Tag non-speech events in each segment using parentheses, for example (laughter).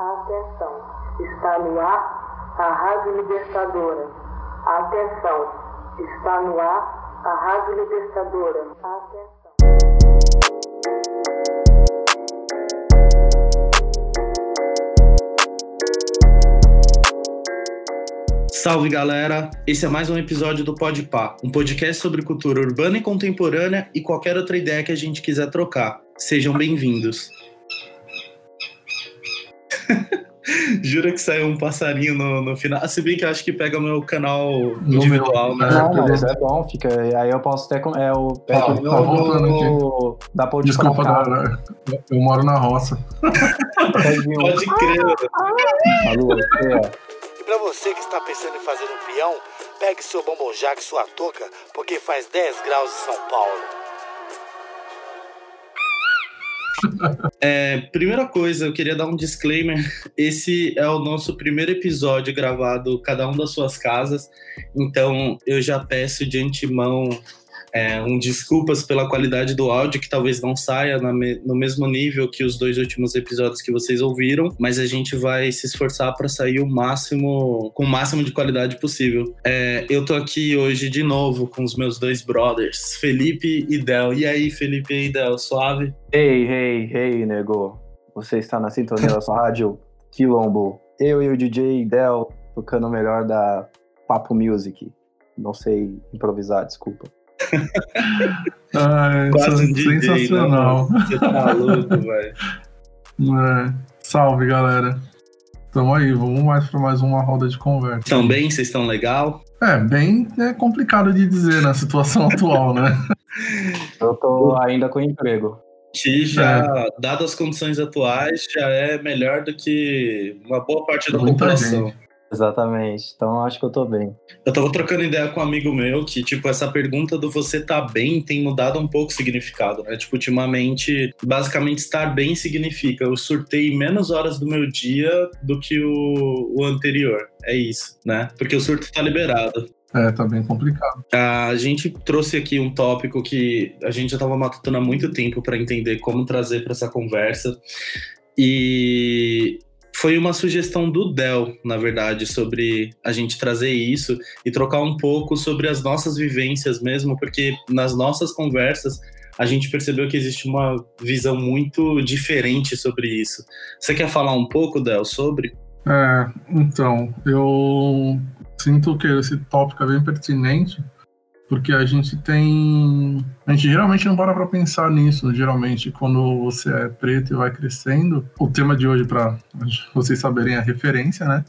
Atenção, está no ar a Rádio Libertadora. Atenção, está no ar a Rádio Libertadora. Atenção. Salve galera! Esse é mais um episódio do Pode Pá, um podcast sobre cultura urbana e contemporânea e qualquer outra ideia que a gente quiser trocar. Sejam bem-vindos. Jura que saiu um passarinho no, no final. Se bem que eu acho que pega o meu canal individual, né? Não, mas é bom, fica. Aí eu posso até. com- É o. É o tá voltando meu- Dá pra Desculpa, galera. Eu moro na roça. Pode crer. Alô, é. E pra você que está pensando em fazer um peão, pegue seu bombonjac e sua touca, porque faz 10 graus em São Paulo. (laughs) É, primeira coisa, eu queria dar um disclaimer. Esse é o nosso primeiro episódio gravado cada um das suas casas. Então eu já peço de antemão é, um desculpas pela qualidade do áudio, que talvez não saia me- no mesmo nível que os dois últimos episódios que vocês ouviram, mas a gente vai se esforçar para sair o máximo, com o máximo de qualidade possível. É, eu tô aqui hoje de novo com os meus dois brothers, Felipe e Del. E aí, Felipe e Del, suave? Ei, ei, ei, nego. Você está na sintonia da sua rádio Quilombo. Eu e o DJ Del tocando o melhor da Papo Music. Não sei improvisar, desculpa. Ai, Quase um é DJ, sensacional. né? Você tá louco, velho. É. Salve, galera. Tamo aí, vamos mais pra mais uma roda de conversa. Estão bem? Vocês estão legal? É, bem é complicado de dizer na situação (laughs) atual, né? Eu tô ainda com emprego. Que já, dadas as condições atuais, já é melhor do que uma boa parte da Muita população. gente. Exatamente. Então acho que eu tô bem. Eu tava trocando ideia com um amigo meu que, tipo, essa pergunta do você tá bem tem mudado um pouco o significado, né? Tipo, ultimamente, basicamente, estar bem significa eu surtei menos horas do meu dia do que o, o anterior. É isso, né? Porque o surto tá liberado. É, tá bem complicado. A gente trouxe aqui um tópico que a gente já estava matutando há muito tempo para entender como trazer para essa conversa. E foi uma sugestão do Del, na verdade, sobre a gente trazer isso e trocar um pouco sobre as nossas vivências mesmo, porque nas nossas conversas a gente percebeu que existe uma visão muito diferente sobre isso. Você quer falar um pouco, Del, sobre? É, então, eu sinto que esse tópico é bem pertinente, porque a gente tem. A gente geralmente não para pra pensar nisso, geralmente, quando você é preto e vai crescendo. O tema de hoje, para vocês saberem, é referência, né?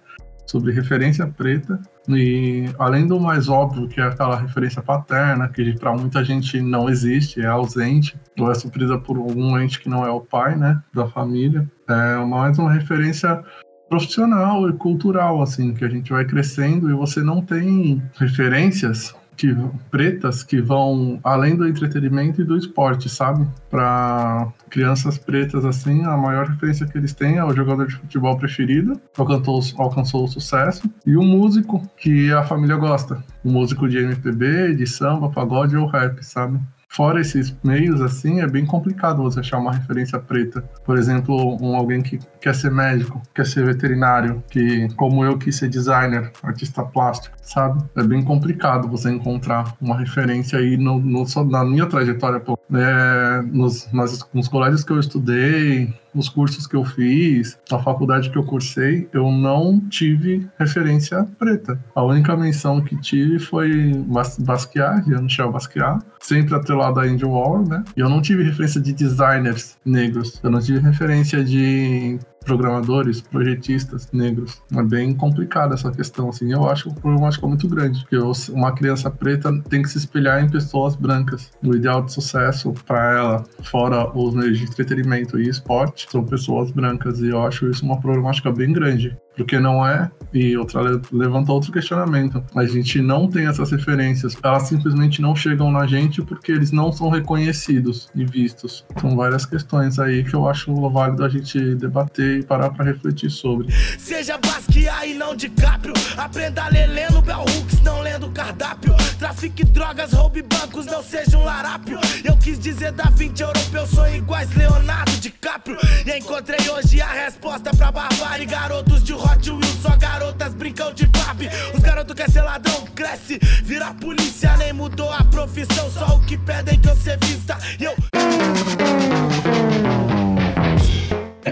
Sobre referência preta. E além do mais óbvio, que é aquela referência paterna, que para muita gente não existe, é ausente, ou é suprida por algum ente que não é o pai, né? Da família. É mais uma referência profissional e cultural, assim, que a gente vai crescendo e você não tem referências que, pretas que vão além do entretenimento e do esporte, sabe? Para crianças pretas, assim, a maior referência que eles têm é o jogador de futebol preferido, que alcançou, alcançou o sucesso, e o músico que a família gosta. O músico de MPB, de samba, pagode ou rap, sabe? Fora esses meios, assim, é bem complicado você achar uma referência preta. Por exemplo, um, alguém que quer ser médico, quer ser veterinário, que, como eu, quis ser designer, artista plástico, sabe? É bem complicado você encontrar uma referência aí no, no- na minha trajetória, pô. É, nos, nas- nos colégios que eu estudei, nos cursos que eu fiz, na faculdade que eu cursei, eu não tive referência preta. A única menção que tive foi Bas- Basquiat, Jean-Michel Basquiat, sempre atrelado a Andy Warhol, né? E eu não tive referência de designers negros. Eu não tive referência de programadores, projetistas negros. É bem complicada essa questão, assim. Eu acho que o problemático é muito grande. Porque uma criança preta tem que se espelhar em pessoas brancas. O ideal de sucesso para ela, fora os meios de entretenimento e esporte, são pessoas brancas. E eu acho isso uma problemática bem grande. Porque não é. E outra levanta outro questionamento. A gente não tem essas referências. Elas simplesmente não chegam na gente porque eles não são reconhecidos e vistos. São várias questões aí que eu acho válido a gente debater e parar para refletir sobre. Seja Basquiat e não DiCaprio. Aprenda a ler lendo Bell Hooks, não lendo cardápio. Trafique drogas, roube bancos, não seja um larápio. Eu quis dizer da 20 europeu, sou iguais Leonardo DiCaprio. E encontrei hoje a resposta pra barbárie. Garotos de Hot Wheels, só garotas brincam de Barbie. Os garotos querem ser ladrão, cresce, vira polícia. Nem mudou a profissão, só o que pedem que eu ser vista. E eu.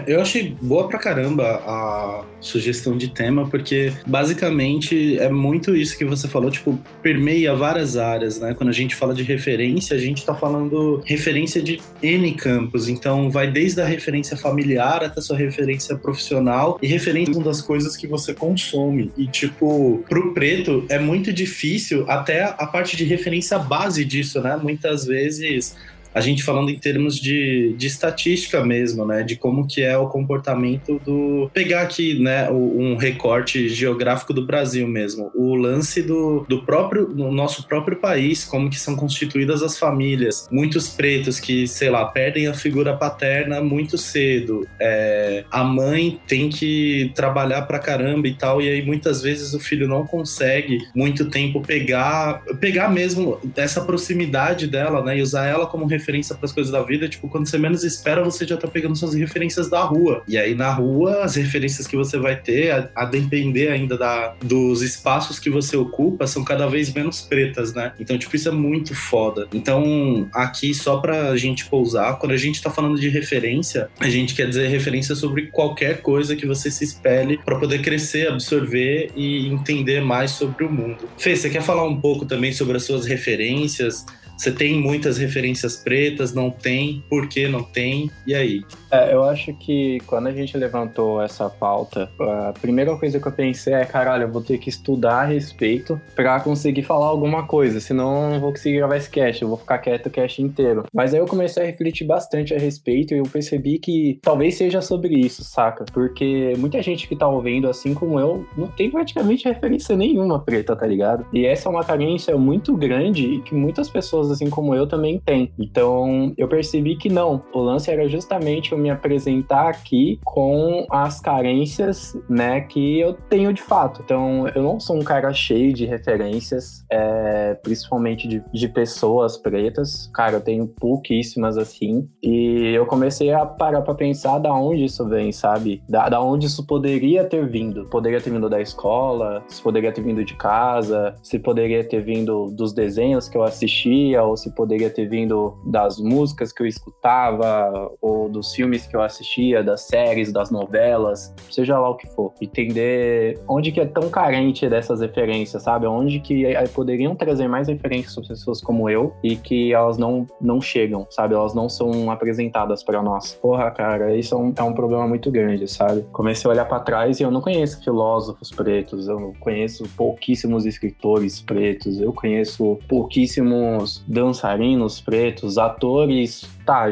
Eu achei boa pra caramba a sugestão de tema, porque basicamente é muito isso que você falou, tipo, permeia várias áreas, né? Quando a gente fala de referência, a gente tá falando referência de N campos, então vai desde a referência familiar até a sua referência profissional e referência das coisas que você consome. E, tipo, pro preto é muito difícil até a parte de referência base disso, né? Muitas vezes a gente falando em termos de, de estatística mesmo, né? De como que é o comportamento do... Pegar aqui, né, um recorte geográfico do Brasil mesmo. O lance do, do próprio, no nosso próprio país, como que são constituídas as famílias. Muitos pretos que, sei lá, perdem a figura paterna muito cedo. É, a mãe tem que trabalhar pra caramba e tal, e aí muitas vezes o filho não consegue muito tempo pegar, pegar mesmo essa proximidade dela, né? E usar ela como referência para as coisas da vida, tipo, quando você menos espera, você já tá pegando suas referências da rua. E aí na rua, as referências que você vai ter, a, a depender ainda da, dos espaços que você ocupa, são cada vez menos pretas, né? Então, tipo, isso é muito foda. Então, aqui, só pra gente pousar, quando a gente tá falando de referência, a gente quer dizer referência sobre qualquer coisa que você se espelhe para poder crescer, absorver e entender mais sobre o mundo. Fê, você quer falar um pouco também sobre as suas referências? Você tem muitas referências pretas, não tem, por que não tem? E aí? É, eu acho que quando a gente levantou essa pauta, a primeira coisa que eu pensei é, caralho, eu vou ter que estudar a respeito para conseguir falar alguma coisa, senão eu não vou conseguir gravar esse cast, eu vou ficar quieto o cast inteiro. Mas aí eu comecei a refletir bastante a respeito e eu percebi que talvez seja sobre isso, saca? Porque muita gente que tá ouvindo, assim como eu, não tem praticamente referência nenhuma preta, tá ligado? E essa é uma carência muito grande e que muitas pessoas, assim como eu, também têm. Então eu percebi que não, o lance era justamente me apresentar aqui com as carências, né, que eu tenho de fato. Então, eu não sou um cara cheio de referências, é, principalmente de, de pessoas pretas. Cara, eu tenho pouquíssimas assim. E eu comecei a parar pra pensar da onde isso vem, sabe? Da, da onde isso poderia ter vindo. Poderia ter vindo da escola, se poderia ter vindo de casa, se poderia ter vindo dos desenhos que eu assistia, ou se poderia ter vindo das músicas que eu escutava, ou dos filmes filmes que eu assistia, das séries, das novelas, seja lá o que for. Entender onde que é tão carente dessas referências, sabe? Onde que poderiam trazer mais referências para pessoas como eu e que elas não, não chegam, sabe? Elas não são apresentadas para nós. Porra, cara, isso é um, é um problema muito grande, sabe? Comecei a olhar para trás e eu não conheço filósofos pretos, eu conheço pouquíssimos escritores pretos, eu conheço pouquíssimos dançarinos pretos, atores, tá,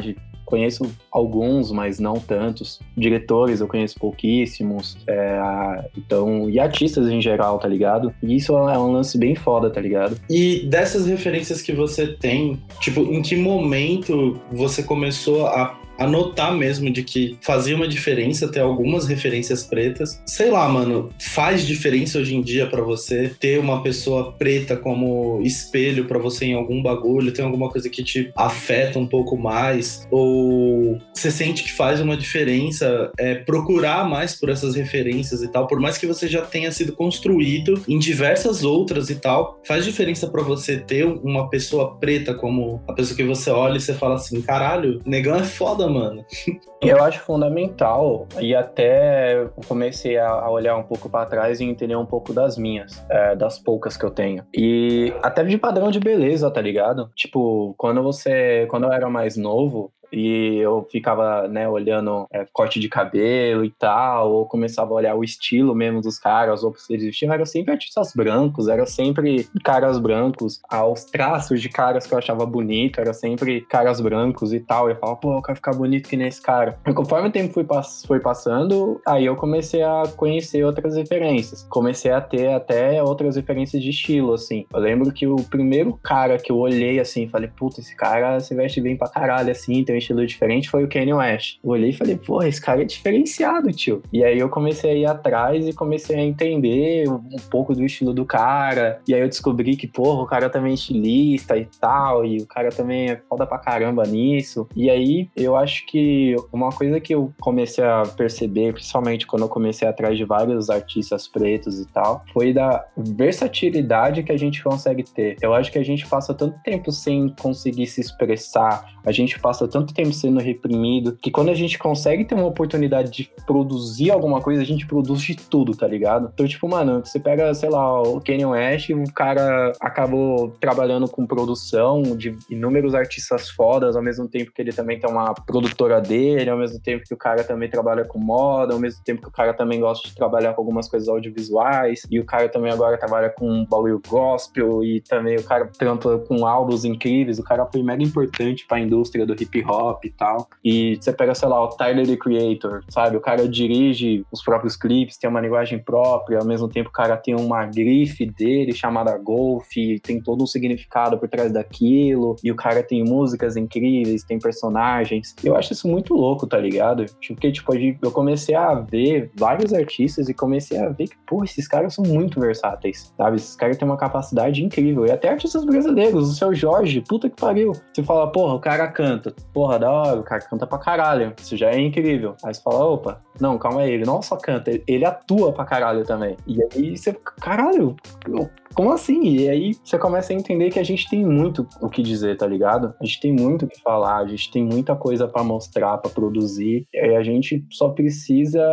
conheço alguns, mas não tantos. Diretores eu conheço pouquíssimos. É, então, e artistas em geral, tá ligado? E isso é um lance bem foda, tá ligado? E dessas referências que você tem, tipo, em que momento você começou a a notar mesmo de que fazia uma diferença ter algumas referências pretas. Sei lá, mano, faz diferença hoje em dia para você ter uma pessoa preta como espelho para você em algum bagulho? Tem alguma coisa que te afeta um pouco mais? Ou você sente que faz uma diferença é, procurar mais por essas referências e tal? Por mais que você já tenha sido construído em diversas outras e tal, faz diferença para você ter uma pessoa preta como a pessoa que você olha e você fala assim: caralho, negão é foda mano. (laughs) Eu acho fundamental e até comecei a olhar um pouco para trás e entender um pouco das minhas, é, das poucas que eu tenho. E até de padrão de beleza, tá ligado? Tipo, quando você, quando eu era mais novo, e eu ficava, né, olhando é, corte de cabelo e tal, ou começava a olhar o estilo mesmo dos caras, ou se eles vestiam, eram sempre artistas brancos, eram sempre caras brancos, aos traços de caras que eu achava bonito, era sempre caras brancos e tal, e eu falava, pô, eu quero ficar bonito que nem esse cara. E conforme o tempo foi, pass foi passando, aí eu comecei a conhecer outras referências, comecei a ter até outras referências de estilo, assim. Eu lembro que o primeiro cara que eu olhei assim, falei, puta, esse cara se veste bem pra caralho, assim, tem um estilo diferente, foi o Kanye West. Eu olhei e falei, pô, esse cara é diferenciado, tio. E aí eu comecei a ir atrás e comecei a entender um pouco do estilo do cara. E aí eu descobri que, porra, o cara também é estilista e tal, e o cara também é foda pra caramba nisso. E aí eu acho que uma coisa que eu comecei a perceber, principalmente quando eu comecei atrás de vários artistas pretos e tal, foi da versatilidade que a gente consegue ter. Eu acho que a gente passa tanto tempo sem conseguir se expressar, a gente passa tanto tempo sendo reprimido, que quando a gente consegue ter uma oportunidade de produzir alguma coisa, a gente produz de tudo, tá ligado? Então, tipo, mano, você pega, sei lá, o Kanye West, o cara acabou trabalhando com produção de inúmeros artistas fodas, ao mesmo tempo que ele também tem uma produtora dele, ao mesmo tempo que o cara também trabalha com moda, ao mesmo tempo que o cara também gosta de trabalhar com algumas coisas audiovisuais, e o cara também agora trabalha com bagulho gospel, e também o cara trampa com álbuns incríveis, o cara foi mega importante pra indústria do hip hop e tal. E você pega, sei lá, o Tyler, the Creator, sabe? O cara dirige os próprios clipes, tem uma linguagem própria, ao mesmo tempo o cara tem uma grife dele chamada Golf, tem todo um significado por trás daquilo, e o cara tem músicas incríveis, tem personagens. Eu acho isso muito louco, tá ligado? Porque, tipo, eu comecei a ver vários artistas e comecei a ver que, pô, esses caras são muito versáteis, sabe? Esses caras têm uma capacidade incrível. E até artistas brasileiros, o seu Jorge, puta que pariu. Você fala, porra, o cara canta. Porra, da hora, o cara canta pra caralho. Isso já é incrível. Aí você fala, opa, não, calma aí, ele não só canta, ele atua pra caralho também. E aí você, caralho, como assim? E aí você começa a entender que a gente tem muito o que dizer, tá ligado? A gente tem muito o que falar, a gente tem muita coisa para mostrar, para produzir. E a gente só precisa,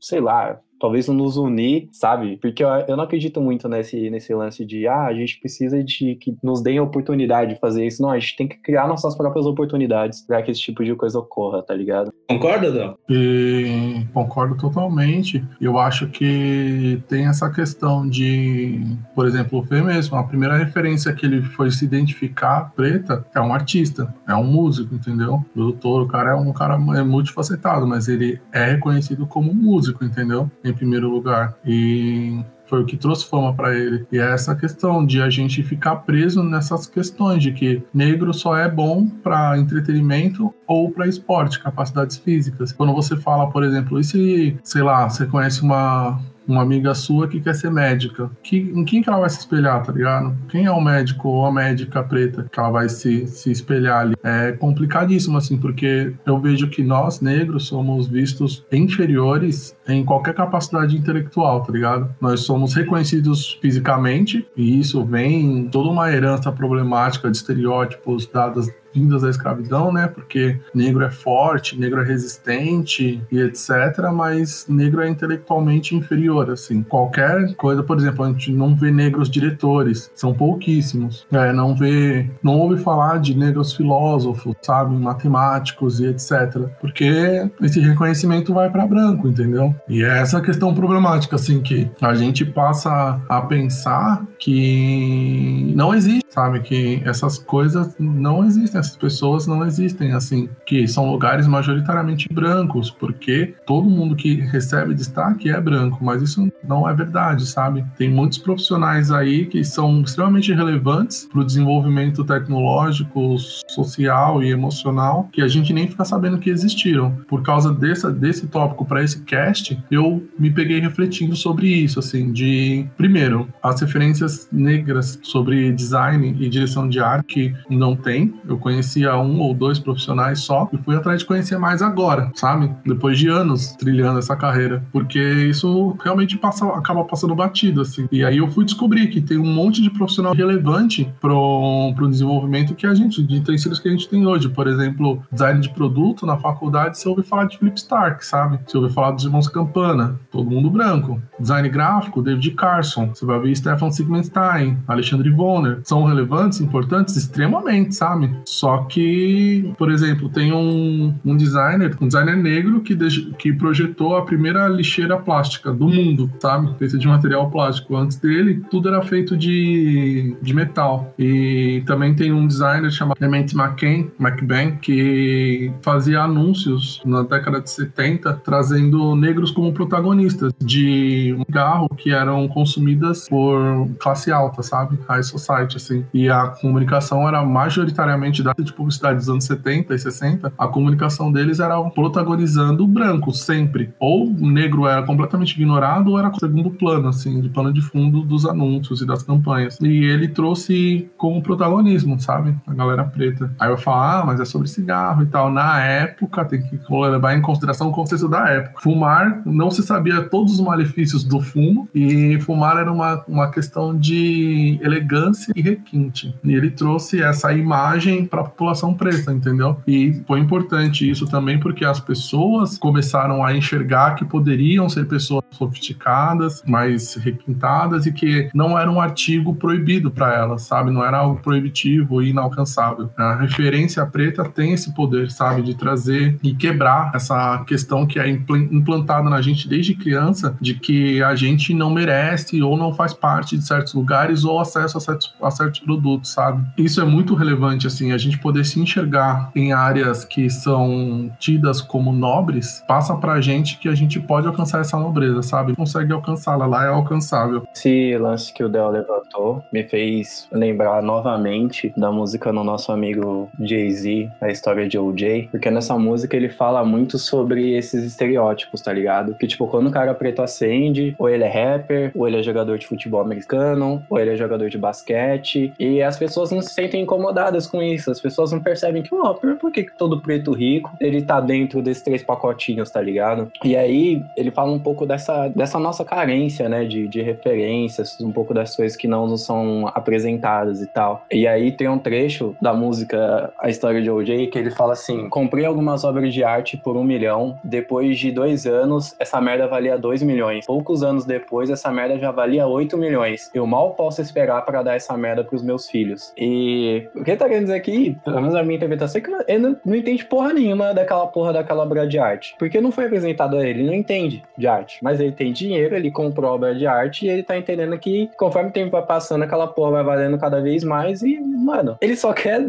sei lá, talvez nos unir, sabe? Porque eu, eu não acredito muito nesse, nesse lance de, ah, a gente precisa de que nos deem a oportunidade de fazer isso. Não, a gente tem que criar nossas próprias oportunidades para que esse tipo de coisa ocorra, tá ligado? Concorda, Dan? E, concordo totalmente. Eu acho que tem essa questão de, por exemplo, o Fê mesmo, a primeira referência que ele foi se identificar preta é um artista, é um músico, entendeu? O produtor, o cara é um cara é multifacetado, mas ele é reconhecido como músico, entendeu? Em primeiro lugar. E foi o que trouxe fama para ele. E é essa questão de a gente ficar preso nessas questões de que negro só é bom para entretenimento ou para esporte, capacidades físicas. Quando você fala, por exemplo, e se, sei lá, você conhece uma uma amiga sua que quer ser médica. Que, em quem que ela vai se espelhar, tá ligado? Quem é o médico ou a médica preta que ela vai se, se espelhar ali? É complicadíssimo, assim, porque eu vejo que nós, negros, somos vistos inferiores em qualquer capacidade intelectual, tá ligado? Nós somos reconhecidos fisicamente, e isso vem toda uma herança problemática de estereótipos dadas vindas da escravidão, né? Porque negro é forte, negro é resistente e etc. Mas negro é intelectualmente inferior, assim. Qualquer coisa, por exemplo, a gente não vê negros diretores, são pouquíssimos. É, não vê, não ouve falar de negros filósofos, sabe, matemáticos e etc. Porque esse reconhecimento vai para branco, entendeu? E é essa questão problemática, assim, que a gente passa a pensar que não existe, sabe, que essas coisas não existem essas pessoas não existem assim, que são lugares majoritariamente brancos, porque todo mundo que recebe destaque é branco, mas isso não é verdade, sabe? Tem muitos profissionais aí que são extremamente relevantes para o desenvolvimento tecnológico, social e emocional, que a gente nem fica sabendo que existiram. Por causa desse tópico para esse cast, eu me peguei refletindo sobre isso, assim, de primeiro, as referências negras sobre design e direção de arte que não tem, eu conhecia um ou dois profissionais só e fui atrás de conhecer mais agora, sabe? Depois de anos trilhando essa carreira, porque isso realmente passa, acaba passando batido, assim. E aí eu fui descobrir que tem um monte de profissional relevante pro, pro desenvolvimento que a gente, de utensílios que a gente tem hoje. Por exemplo, design de produto na faculdade, você ouve falar de Philip Stark, sabe? Você ouve falar dos irmãos Campana, todo mundo branco. Design gráfico, David Carson. Você vai ver Stefan Sigmenstein, Alexandre Vonner. São relevantes, importantes, extremamente, sabe? Só que, por exemplo, tem um, um designer, um designer negro que, que projetou a primeira lixeira plástica do mundo, sabe? Feita de material plástico. Antes dele, tudo era feito de, de metal. E também tem um designer chamado Clement McCain, McBain, que fazia anúncios na década de 70, trazendo negros como protagonistas de um carro que eram consumidas por classe alta, sabe? High society, assim. E a comunicação era majoritariamente dada de publicidade dos anos 70 e 60. A comunicação deles era protagonizando o branco, sempre. Ou o negro era completamente ignorado ou era segundo plano, assim, de plano de fundo dos anúncios e das campanhas. E ele trouxe como protagonismo, sabe? A galera preta. Aí eu falo, ah, mas é sobre cigarro e tal. Na época, tem que levar em consideração o contexto da época. Fumar, não se sabia todos os malefícios do fumo e fumar era uma, uma questão de elegância e requinte. E ele trouxe essa imagem para a população preta, entendeu? E foi importante isso também porque as pessoas começaram a enxergar que poderiam ser pessoas sofisticadas, mais requintadas e que não era um artigo proibido para elas, sabe? Não era algo proibitivo e inalcançável. A referência preta tem esse poder, sabe, de trazer e quebrar essa questão que é implantada na gente desde criança de que a gente não merece ou não faz parte de certos lugares ou acesso a certos, a certos produtos, sabe? Isso é muito relevante, assim, a gente poder se enxergar em áreas que são tidas como nobres, passa pra gente que a gente pode alcançar essa nobreza, sabe? Consegue alcançá-la, lá é alcançável. Esse lance que o Del levantou me fez lembrar novamente da música no nosso amigo Jay-Z, a história de OJ, porque nessa música ele fala muito sobre esses estereótipos, tá ligado? Que tipo, quando o cara preto acende, ou ele é rapper, ou ele é jogador de futebol americano, ou ele é jogador de basquete, e as pessoas não se sentem incomodadas com isso, as pessoas não percebem que, ó, oh, por que todo preto rico, ele tá dentro desses três pacotinhos, tá ligado? E aí ele fala um pouco dessa, dessa nossa carência, né, de, de referências, um pouco das coisas que não nos são apresentadas e tal. E aí tem um trecho da música A História de OJ que ele fala assim: comprei algumas obras de arte por um milhão, depois de dois anos, essa merda valia dois milhões. Poucos anos depois, essa merda já valia oito milhões. Eu mal posso esperar para dar essa merda pros meus filhos. E o que ele tá querendo dizer aqui, pelo menos a minha interpretação, é que ele não, não entende porra nenhuma daquela porra daquela obra de arte. Porque não foi apresentado a ele, ele não entende de arte. Mas ele tem dinheiro, ele comprou obra de arte e ele tá entendendo que conforme o tempo vai passando, aquela porra vai valendo cada vez mais e, mano, ele só quer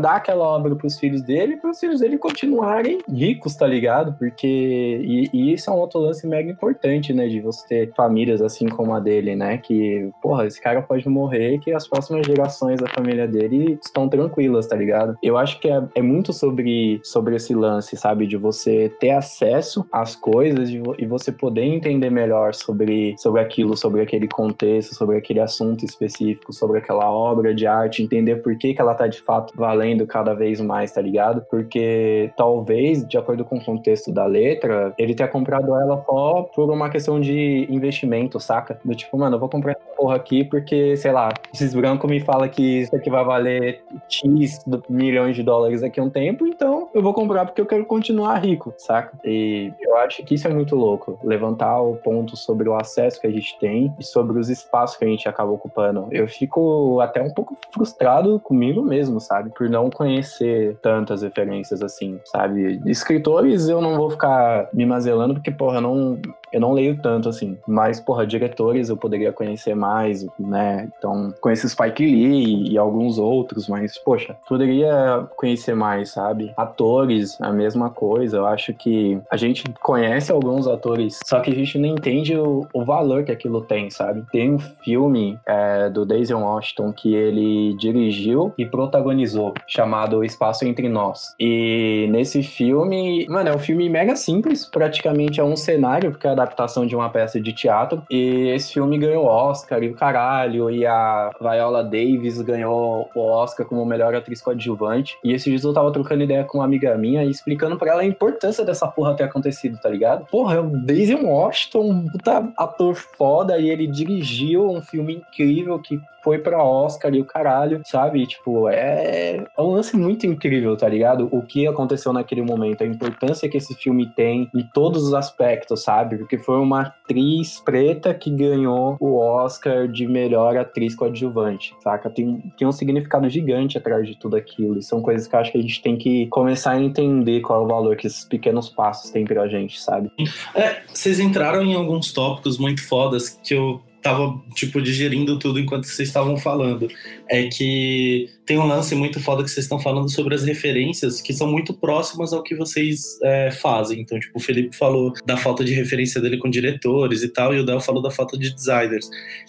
dar aquela obra pros filhos dele para os filhos dele continuarem ricos, tá ligado? Porque. E, e, isso é um outro lance mega importante, né? De você ter famílias assim como a dele, né? Que, porra, esse cara pode morrer que as próximas gerações da família dele estão tranquilas, tá ligado? Eu acho que é, é muito sobre, sobre esse lance, sabe? De você ter acesso às coisas de, e você poder entender melhor sobre, sobre aquilo, sobre aquele contexto, sobre aquele assunto específico, sobre aquela obra de arte, entender por que, que ela tá de fato valendo cada vez mais, tá ligado? Porque talvez, de acordo com o contexto da letra, ele tenha comprado ela só por uma questão de investimento, saca? Do tipo, mano, eu vou comprar essa porra aqui porque, sei lá, esses brancos me falam que isso aqui vai valer X milhões de dólares daqui a um tempo, então eu vou comprar porque eu quero continuar rico, saca? E eu acho que isso é muito louco, levantar o ponto sobre o acesso que a gente tem e sobre os espaços que a gente acaba ocupando. Eu fico até um pouco frustrado comigo mesmo, sabe? Por não conhecer tantas referências assim, sabe? Escritores eu não vou ficar me mazelando porque, porra, não, eu não leio tanto assim. Mas, porra, diretores eu poderia conhecer mais, né? Então, conheço Spike Lee e alguns outros, mas, poxa, poderia conhecer mais, sabe? Atores, a mesma coisa. Eu acho que a gente conhece alguns atores, só que a gente não entende o, o valor que aquilo tem, sabe? Tem um filme é, do Daisy Washington que ele dirigiu e protagonizou, chamado Espaço Entre Nós. E nesse filme, mano, é um filme mega simples, praticamente é um cenário, porque adaptação de uma peça de teatro. E esse filme ganhou Oscar e o caralho. E a Viola Davis ganhou o Oscar como melhor atriz coadjuvante. E esse dias eu tava trocando ideia com uma amiga minha e explicando pra ela a importância dessa porra ter acontecido, tá ligado? Porra, é o Daisy Washington, um puta ator foda, e ele dirigiu um filme incrível que foi pra Oscar e o caralho, sabe? Tipo, é, é um lance muito incrível, tá ligado? O que aconteceu naquele momento, a importância que esse filme tem em todos os aspectos, sabe? Porque foi uma atriz preta que ganhou o Oscar de melhor atriz coadjuvante, saca? Tem, tem um significado gigante atrás de tudo aquilo. E são coisas que eu acho que a gente tem que começar a entender qual é o valor que esses pequenos passos têm pra gente, sabe? É, vocês entraram em alguns tópicos muito fodas que eu tava, tipo, digerindo tudo enquanto vocês estavam falando. É que tem um lance muito foda que vocês estão falando sobre as referências que são muito próximas ao que vocês é, fazem. Então, tipo, o Felipe falou da falta de referência dele com diretores e tal, e o Del falou da falta de designers.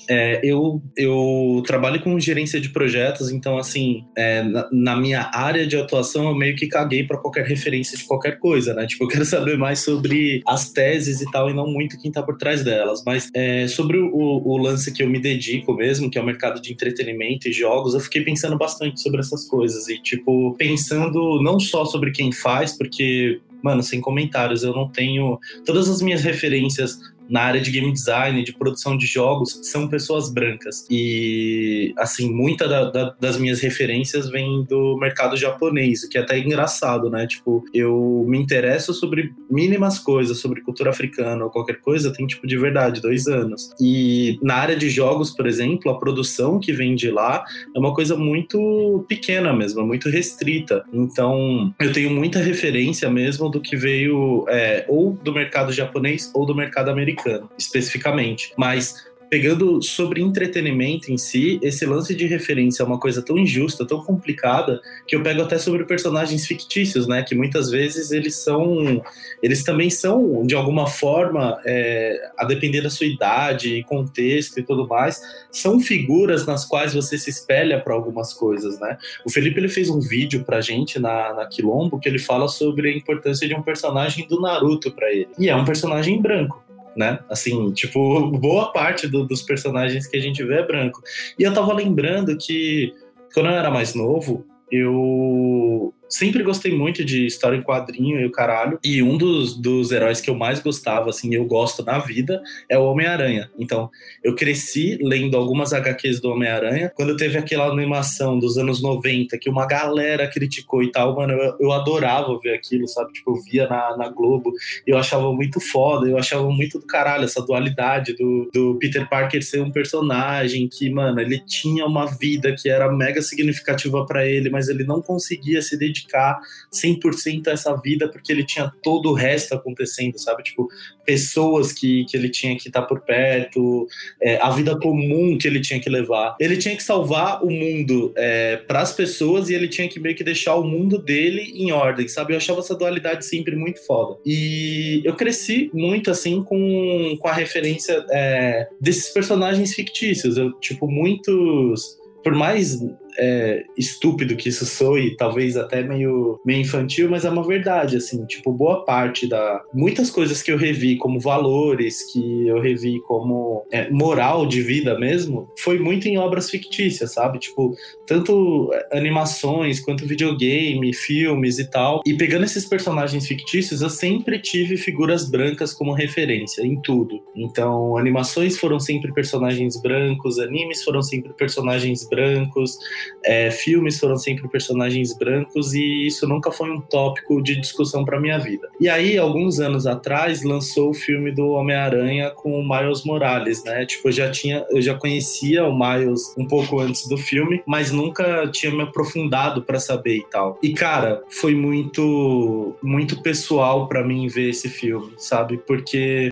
É, eu, eu trabalho com gerência de projetos, então, assim, é, na, na, minha área de atuação, eu meio que caguei para qualquer referência de qualquer coisa, né? Tipo, eu quero saber mais sobre as teses e tal, e não muito quem tá por trás delas. Mas é, sobre o, o lance que eu me dedico mesmo, que é o mercado de entretenimento e jogos, eu fiquei pensando bastante sobre essas coisas. E, tipo, pensando não só sobre quem faz, porque mano, sem comentários, eu não tenho. Todas as minhas referências na área de game design, de produção de jogos, são pessoas brancas. E, assim, muita da, da, das minhas referências vem do mercado japonês, o que é até engraçado, né? Tipo, eu me interesso sobre mínimas coisas, sobre cultura africana ou qualquer coisa, tem, tipo, de verdade, dois anos. E na área de jogos, por exemplo, a produção que vem de lá é uma coisa muito pequena mesmo, muito restrita. Então, eu tenho muita referência mesmo do que veio é, ou do mercado japonês ou do mercado americano americano, especificamente. Mas pegando sobre entretenimento em si, esse lance de referência é uma coisa tão injusta, tão complicada, que eu pego até sobre personagens fictícios, né? Que muitas vezes eles são. Eles também são, de alguma forma, é, a depender da sua idade, contexto e tudo mais, são figuras nas quais você se espelha para algumas coisas, né? O Felipe ele fez um vídeo pra gente na, na Quilombo que ele fala sobre a importância de um personagem do Naruto para ele. E é um personagem branco né? Assim, tipo, (laughs) boa parte do, dos personagens que a gente vê é branco. E eu tava lembrando que quando eu era mais novo, eu sempre gostei muito de história em quadrinho e o caralho. E um dos, dos heróis que eu mais gostava, assim, eu gosto na vida, é o Homem-Aranha. Então, eu cresci lendo algumas HQs do Homem-Aranha. Quando teve aquela animação dos anos 90 que uma galera criticou e tal, mano, eu, eu adorava ver aquilo, sabe? Tipo, eu via na, na Globo e eu achava muito foda, eu achava muito do caralho essa dualidade do, do Peter Parker ser um personagem que, mano, ele tinha uma vida que era mega significativa para ele, mas ele não conseguia se dedicar dedicar 100% a essa vida porque ele tinha todo o resto acontecendo, sabe? Tipo, pessoas que, que ele tinha que estar por perto, é, a vida comum que ele tinha que levar. Ele tinha que salvar o mundo é, para as pessoas e ele tinha que meio que deixar o mundo dele em ordem, sabe? Eu achava essa dualidade sempre muito foda. E eu cresci muito assim com, com a referência é, desses personagens fictícios. Eu, tipo, muitos. Por mais é, estúpido que isso soe, talvez até meio, meio infantil, mas é uma verdade, assim, tipo, boa parte da... Muitas coisas que eu revi como valores, que eu revi como é, moral de vida mesmo, foi muito em obras fictícias, sabe? Tipo, tanto animações, quanto videogame, filmes e tal. E pegando esses personagens fictícios, eu sempre tive figuras brancas como referência, em tudo. Então, animações foram sempre personagens brancos, animes foram sempre personagens brancos, é, filmes foram sempre personagens brancos e isso nunca foi um tópico de discussão para minha vida. E aí, alguns anos atrás, lançou o filme do Homem-Aranha com o Miles Morales, né? Tipo, eu já tinha, eu já conhecia o Miles um pouco antes do filme, mas nunca tinha me aprofundado para saber e tal. E cara, foi muito muito pessoal para mim ver esse filme, sabe? Porque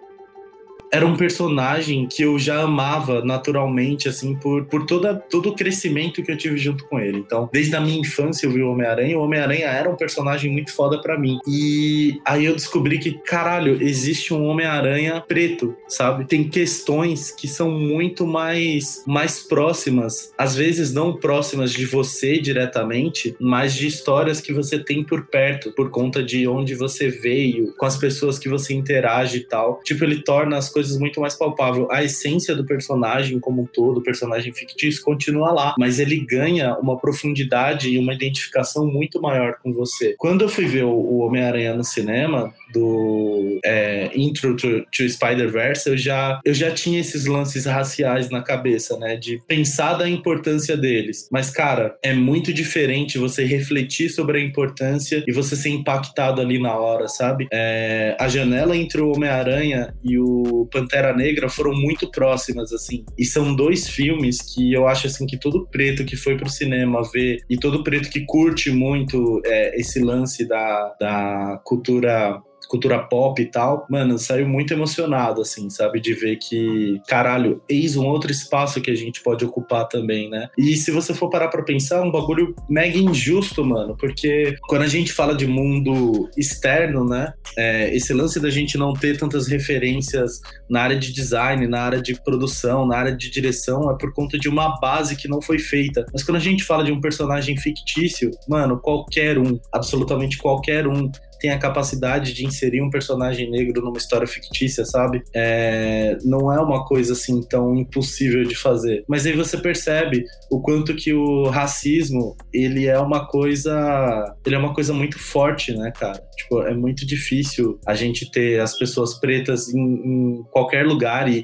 era um personagem que eu já amava naturalmente, assim, por, por toda, todo o crescimento que eu tive junto com ele. Então, desde a minha infância eu vi o Homem-Aranha, o Homem-Aranha era um personagem muito foda para mim. E aí eu descobri que, caralho, existe um Homem-Aranha preto, sabe? Tem questões que são muito mais, mais próximas, às vezes não próximas de você diretamente, mas de histórias que você tem por perto, por conta de onde você veio, com as pessoas que você interage e tal. Tipo, ele torna as coisas muito mais palpável. A essência do personagem como um todo, o personagem fictício, continua lá, mas ele ganha uma profundidade e uma identificação muito maior com você. Quando eu fui ver o Homem-Aranha no cinema, do é, Intro to, to Spider-Verse, eu já, eu já tinha esses lances raciais na cabeça, né? De pensar da importância deles. Mas, cara, é muito diferente você refletir sobre a importância e você ser impactado ali na hora, sabe? É, a janela entre o Homem-Aranha e o Pantera Negra foram muito próximas, assim. E são dois filmes que eu acho, assim, que todo preto que foi pro cinema ver e todo preto que curte muito é, esse lance da, da cultura cultura pop e tal, mano, saiu muito emocionado, assim, sabe? De ver que, caralho, eis um outro espaço que a gente pode ocupar também, né? E se você for parar pra pensar, é um bagulho mega injusto, mano, porque quando a gente fala de mundo externo, né? É, esse lance da gente não ter tantas referências na área de design, na área de produção, na área de direção, é por conta de uma base que não foi feita. Mas quando a gente fala de um personagem fictício, mano, qualquer um, absolutamente qualquer um, tem a capacidade de inserir um personagem negro numa história fictícia, sabe? É, não é uma coisa assim tão impossível de fazer. Mas aí você percebe o quanto que o racismo, ele é uma coisa, ele é uma coisa muito forte, né, cara? Tipo, é muito difícil a gente ter as pessoas pretas em, em qualquer lugar e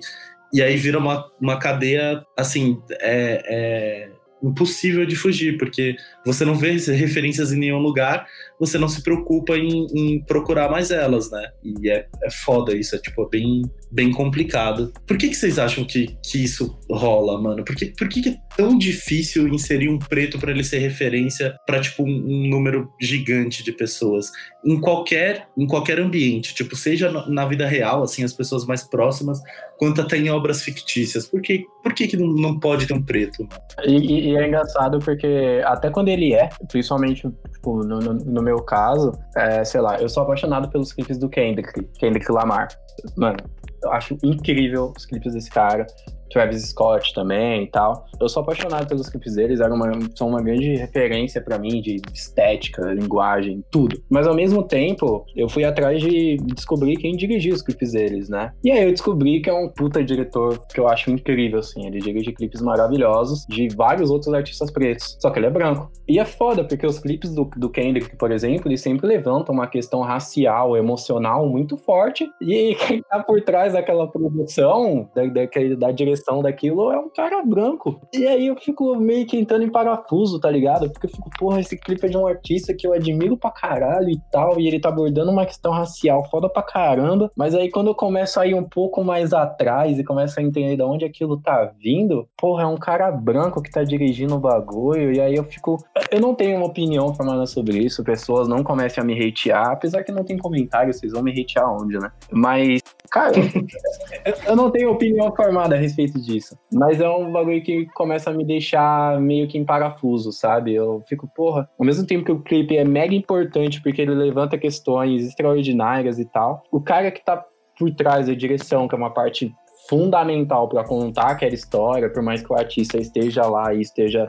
e aí vira uma, uma cadeia, assim, é, é impossível de fugir, porque você não vê referências em nenhum lugar, você não se preocupa em, em procurar mais elas, né? E é, é foda isso, é tipo bem, bem complicado. Por que, que vocês acham que, que isso rola, mano? Por que, por que, que é tão difícil inserir um preto para ele ser referência para tipo um, número gigante de pessoas em qualquer em qualquer ambiente, tipo seja na vida real, assim as pessoas mais próximas, quanto até em obras fictícias. Por que por que, que não, não pode ter um preto? E, e, é engraçado porque até quando ele é, principalmente tipo, no, no, no meu caso, é, sei lá, eu sou apaixonado pelos clipes do Kendrick, Kendrick Lamar. Mano, eu acho incrível os clipes desse cara. Travis Scott também e tal. Eu sou apaixonado pelos clipes deles, eram uma, são uma grande referência para mim de estética, linguagem, tudo. Mas ao mesmo tempo, eu fui atrás de descobrir quem dirigia os clipes deles, né? E aí eu descobri que é um puta diretor que eu acho incrível, assim. Ele dirige clipes maravilhosos de vários outros artistas pretos. Só que ele é branco. E é foda, porque os clipes do, do Kendrick, por exemplo, eles sempre levantam uma questão racial, emocional muito forte. E (laughs) quem tá por trás daquela produção, da, da, da direção daquilo é um cara branco. E aí eu fico meio que entrando em parafuso, tá ligado? Porque eu fico, porra, esse clipe é de um artista que eu admiro pra caralho e tal, e ele tá abordando uma questão racial foda pra caramba. Mas aí quando eu começo a ir um pouco mais atrás e começo a entender de onde aquilo tá vindo, porra, é um cara branco que tá dirigindo o bagulho, e aí eu fico. Eu não tenho uma opinião formada sobre isso, pessoas não comecem a me hatear, apesar que não tem comentário, vocês vão me hatear onde, né? Mas, cara, (laughs) eu não tenho opinião formada a respeito disso. Mas é um bagulho que começa a me deixar meio que em parafuso, sabe? Eu fico, porra, ao mesmo tempo que o clipe é mega importante porque ele levanta questões extraordinárias e tal, o cara que tá por trás da direção, que é uma parte fundamental para contar aquela história, por mais que o artista esteja lá e esteja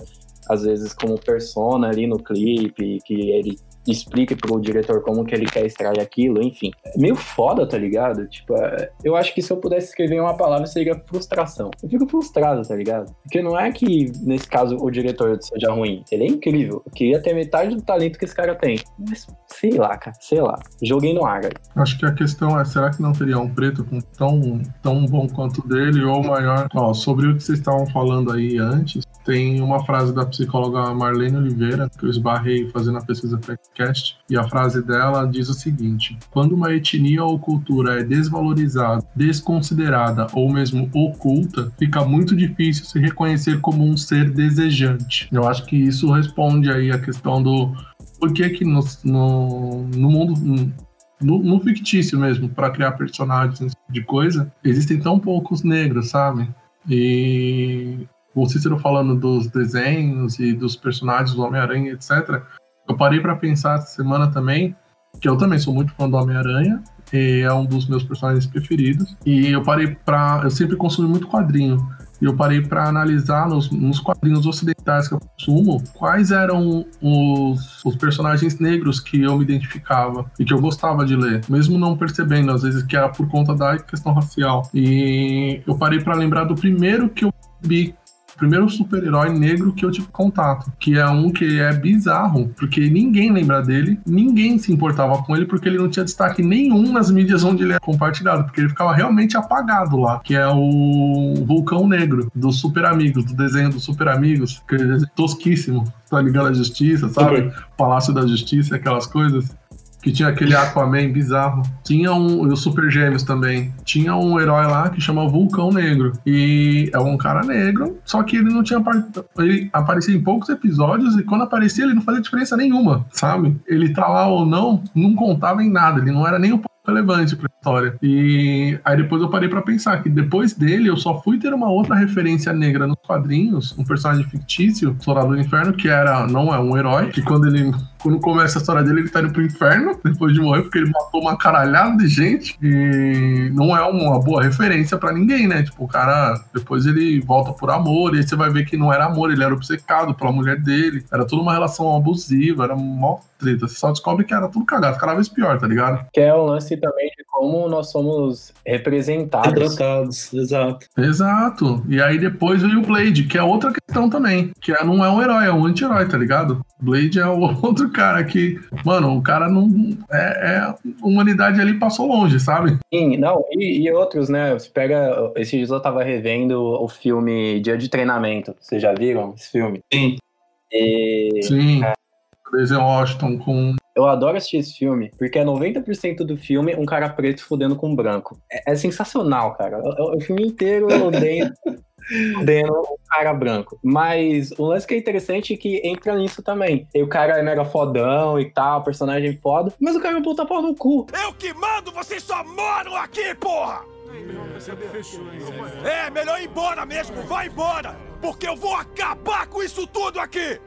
às vezes como persona ali no clipe, que ele explique pro diretor como que ele quer extrair aquilo, enfim. Meio foda, tá ligado? Tipo, é, eu acho que se eu pudesse escrever uma palavra seria frustração. Eu fico frustrado, tá ligado? Porque não é que, nesse caso, o diretor seja ruim. Ele é incrível. Eu queria ter metade do talento que esse cara tem. Mas, sei lá, cara, sei lá. Joguei no ar, aí. Acho que a questão é, será que não teria um preto com tão, tão bom quanto dele ou maior? Ó, sobre o que vocês estavam falando aí antes, tem uma frase da psicóloga Marlene Oliveira, que eu esbarrei fazendo a pesquisa podcast, e a frase dela diz o seguinte: quando uma etnia ou cultura é desvalorizada, desconsiderada ou mesmo oculta, fica muito difícil se reconhecer como um ser desejante. Eu acho que isso responde aí a questão do por que que no, no, no mundo no, no fictício mesmo, para criar personagens, esse tipo de coisa, existem tão poucos negros, sabe? E o Cícero falando dos desenhos e dos personagens do Homem-Aranha, etc. Eu parei para pensar essa semana também, que eu também sou muito fã do Homem-Aranha, e é um dos meus personagens preferidos. E eu parei para, eu sempre consumi muito quadrinho. E eu parei para analisar nos, nos, quadrinhos ocidentais que eu consumo quais eram os, os, personagens negros que eu me identificava e que eu gostava de ler, mesmo não percebendo às vezes que era por conta da questão racial. E eu parei para lembrar do primeiro que eu vi primeiro super-herói negro que eu tive contato, que é um que é bizarro, porque ninguém lembra dele, ninguém se importava com ele, porque ele não tinha destaque nenhum nas mídias onde ele é compartilhado, porque ele ficava realmente apagado lá, que é o Vulcão Negro, dos Super Amigos, do desenho dos Super Amigos, que é tosquíssimo, tá ligado? À justiça, sabe? Palácio da Justiça, aquelas coisas que tinha aquele Aquaman bizarro. Tinha um, os Super Gêmeos também. Tinha um herói lá que chama Vulcão Negro. E é um cara negro, só que ele não tinha. Ele aparecia em poucos episódios e quando aparecia ele não fazia diferença nenhuma, sabe? Ele tá lá ou não, não contava em nada. Ele não era nem um relevante pra história. E aí depois eu parei para pensar que depois dele eu só fui ter uma outra referência negra nos quadrinhos, um personagem fictício, Explorador do Inferno, que era, não é um herói, que quando ele quando começa a história dele, ele tá indo pro inferno depois de morrer, porque ele matou uma caralhada de gente. E não é uma boa referência para ninguém, né? Tipo, o cara, depois ele volta por amor, e aí você vai ver que não era amor, ele era obcecado pela mulher dele. Era toda uma relação abusiva, era mó treta. Você só descobre que era tudo cagado, cada vez pior, tá ligado? Que é o lance também de como nós somos representados. Retratados, exato. Exato. E aí depois veio o Blade, que é outra questão também. Que é, não é um herói, é um anti-herói, tá ligado? Blade é o (laughs) outro cara que, mano, o cara não. É, é a humanidade ali passou longe, sabe? Sim, não, e, e, outros, né? Você pega. Esses dias eu tava revendo o filme Dia de Treinamento. Vocês já viram esse filme? Sim. E, Sim. É, Denzel Washington com. Eu adoro assistir esse filme, porque é 90% do filme um cara preto fudendo com branco. É, é sensacional, cara. O, o, filme inteiro eu odeio. (laughs) fudendo um cara branco. Mas o lance que é interessante é que entra nisso também. E o cara é mega fodão e tal, personagem foda, mas o cara é um puta pau no cu. Eu que mando, vocês só moram aqui, porra! É, melhor ir embora mesmo, vai embora! Porque eu vou acabar com isso tudo aqui!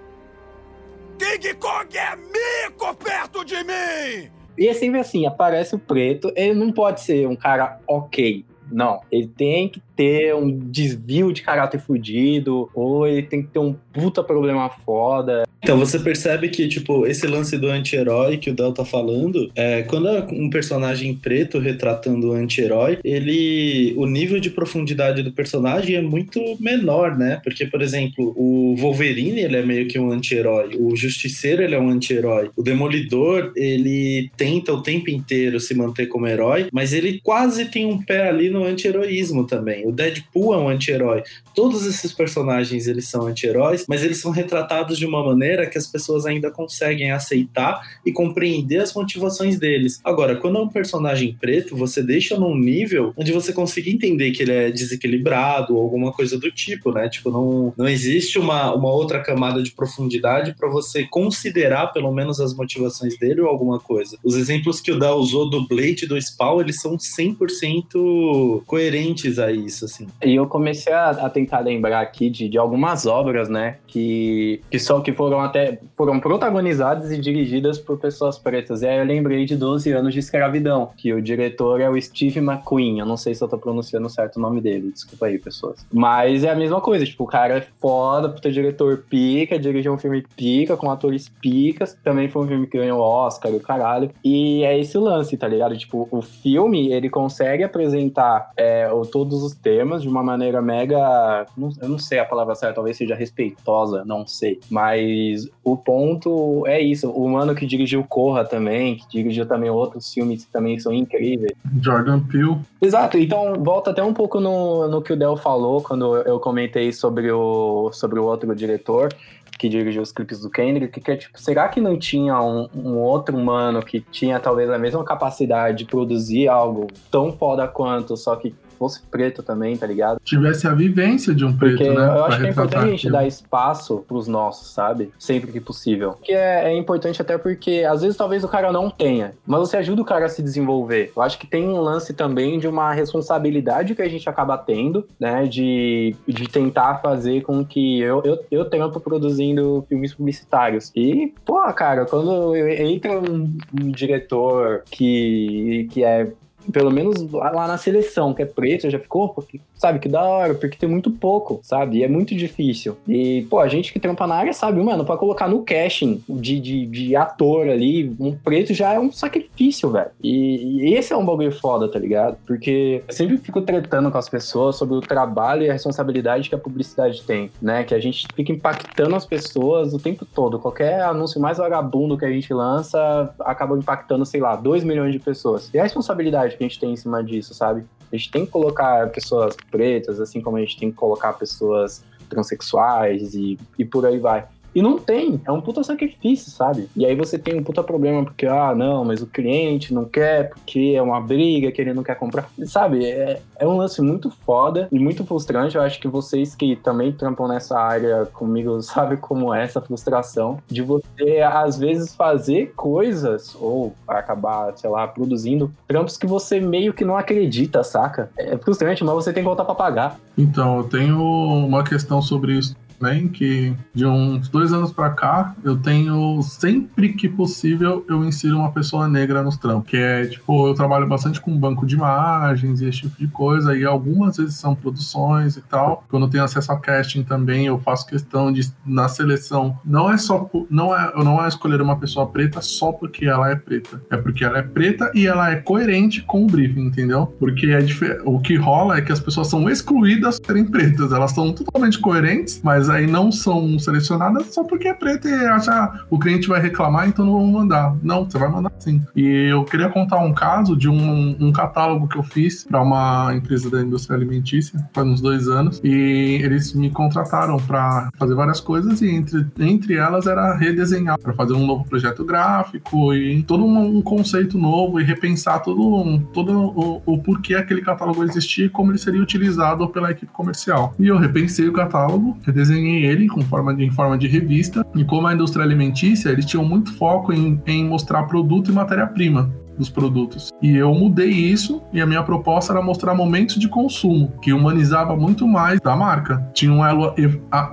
King Kong é mico perto de mim! E é sempre assim, aparece o preto, ele não pode ser um cara ok. Não, ele tem que ter um desvio de caráter fudido, ou ele tem que ter um puta problema foda. Então você percebe que, tipo, esse lance do anti-herói que o Del tá falando, é, quando é um personagem preto retratando o anti-herói, ele. O nível de profundidade do personagem é muito menor, né? Porque, por exemplo, o Wolverine ele é meio que um anti-herói, o Justiceiro ele é um anti-herói, o Demolidor ele tenta o tempo inteiro se manter como herói, mas ele quase tem um pé ali no anti-heroísmo também o Deadpool é um anti-herói. Todos esses personagens eles são anti-heróis, mas eles são retratados de uma maneira que as pessoas ainda conseguem aceitar e compreender as motivações deles. Agora, quando é um personagem preto, você deixa num nível onde você consiga entender que ele é desequilibrado ou alguma coisa do tipo, né? Tipo, não, não existe uma, uma outra camada de profundidade para você considerar pelo menos as motivações dele ou alguma coisa. Os exemplos que o Da usou do Blade e do Spawn, eles são 100% coerentes a isso isso, assim. E eu comecei a, a tentar lembrar aqui de, de, algumas obras, né, que, que só que foram até foram protagonizadas e dirigidas por pessoas pretas. E aí eu lembrei de 12 anos de escravidão, que o diretor é o Steve McQueen. Eu não sei se eu tô pronunciando certo o nome dele, desculpa aí, pessoas. Mas é a mesma coisa, tipo, o cara é foda por ter diretor pica, dirigiu um filme pica, com atores picas. Também foi um filme que ganhou Oscar, o caralho. E é esse o lance, tá ligado? Tipo, o filme, ele consegue apresentar é, todos os temas de uma maneira mega. eu não sei a palavra certa, talvez seja respeitosa, não sei. Mas o ponto é isso. O mano que dirigiu Corra também, que dirigiu também outros filmes que também são incríveis. Jordan Peele. Exato, então volta até um pouco no, no que o Del falou quando eu comentei sobre o, sobre o outro diretor que dirigiu os clipes do Kendrick, que é tipo, será que não tinha um, um, outro humano que tinha talvez a mesma capacidade de produzir algo tão foda quanto, só que fosse preto também, tá ligado? Tivesse a vivência de um preto, Porque né? eu acho que é importante a gente aquilo. dar espaço pros nossos, sabe? Sempre que possível. Que é, é importante até porque, às vezes, talvez o cara não tenha, mas você ajuda o cara a se desenvolver. Eu acho que tem um lance também de uma responsabilidade que a gente acaba tendo, né? De, de tentar fazer com que eu, eu, eu trampo produzindo filmes publicitários. E, pô, cara, quando entra um, um diretor que, que é pelo menos lá na seleção, que é preto, já ficou, porque, sabe, que da hora, porque tem muito pouco, sabe? E é muito difícil. E, pô, a gente que trampa na área sabe, mano, pra colocar no casting de, de, de ator ali, um preto já é um sacrifício, velho. E, e esse é um bagulho foda, tá ligado? Porque eu sempre fico tretando com as pessoas sobre o trabalho e a responsabilidade que a publicidade tem, né? Que a gente fica impactando as pessoas o tempo todo. Qualquer anúncio mais vagabundo que a gente lança acaba impactando, sei lá, 2 milhões de pessoas. E a responsabilidade que a gente tem em cima disso, sabe? A gente tem que colocar pessoas pretas, assim como a gente tem que colocar pessoas transexuais e, e por aí vai. E não tem, é um puta sacrifício, sabe? E aí você tem um puta problema porque, ah, não, mas o cliente não quer, porque é uma briga que ele não quer comprar. Sabe, é, é um lance muito foda e muito frustrante. Eu acho que vocês que também trampam nessa área comigo (laughs) sabem como é essa frustração de você, às vezes, fazer coisas ou acabar, sei lá, produzindo trampos que você meio que não acredita, saca? É frustrante, mas você tem que voltar pra pagar. Então, eu tenho uma questão sobre isso também, que de uns dois anos pra cá, eu tenho, sempre que possível, eu insiro uma pessoa negra nos trampos. Que é, tipo, eu trabalho bastante com banco de imagens e esse tipo de coisa, e algumas vezes são produções e tal. Quando eu tenho acesso a casting também, eu faço questão de, na seleção, não é só, não é, eu não é escolher uma pessoa preta só porque ela é preta. É porque ela é preta e ela é coerente com o briefing, entendeu? Porque é o que rola é que as pessoas são excluídas por serem pretas. Elas são totalmente coerentes, mas aí não são selecionadas só porque é preta e acha "Ah, o cliente vai reclamar, então não vamos mandar. Não, você vai mandar sim. E eu queria contar um caso de um, um catálogo que eu fiz para uma empresa da indústria alimentícia faz uns dois anos e eles me contrataram para fazer várias coisas e entre, entre elas era redesenhar para fazer um novo projeto gráfico e todo um, um conceito novo e repensar todo, um- todo o, o porquê aquele catálogo existia e como ele seria utilizado pela equipe comercial. E eu repensei o catálogo, redesenhei ele com forma de, em forma de revista e como a indústria alimentícia, eles tinham muito foco em, em mostrar produto e matéria-prima dos produtos. E eu mudei isso e a minha proposta era mostrar momentos de consumo, que humanizava muito mais da marca. Tinha um elo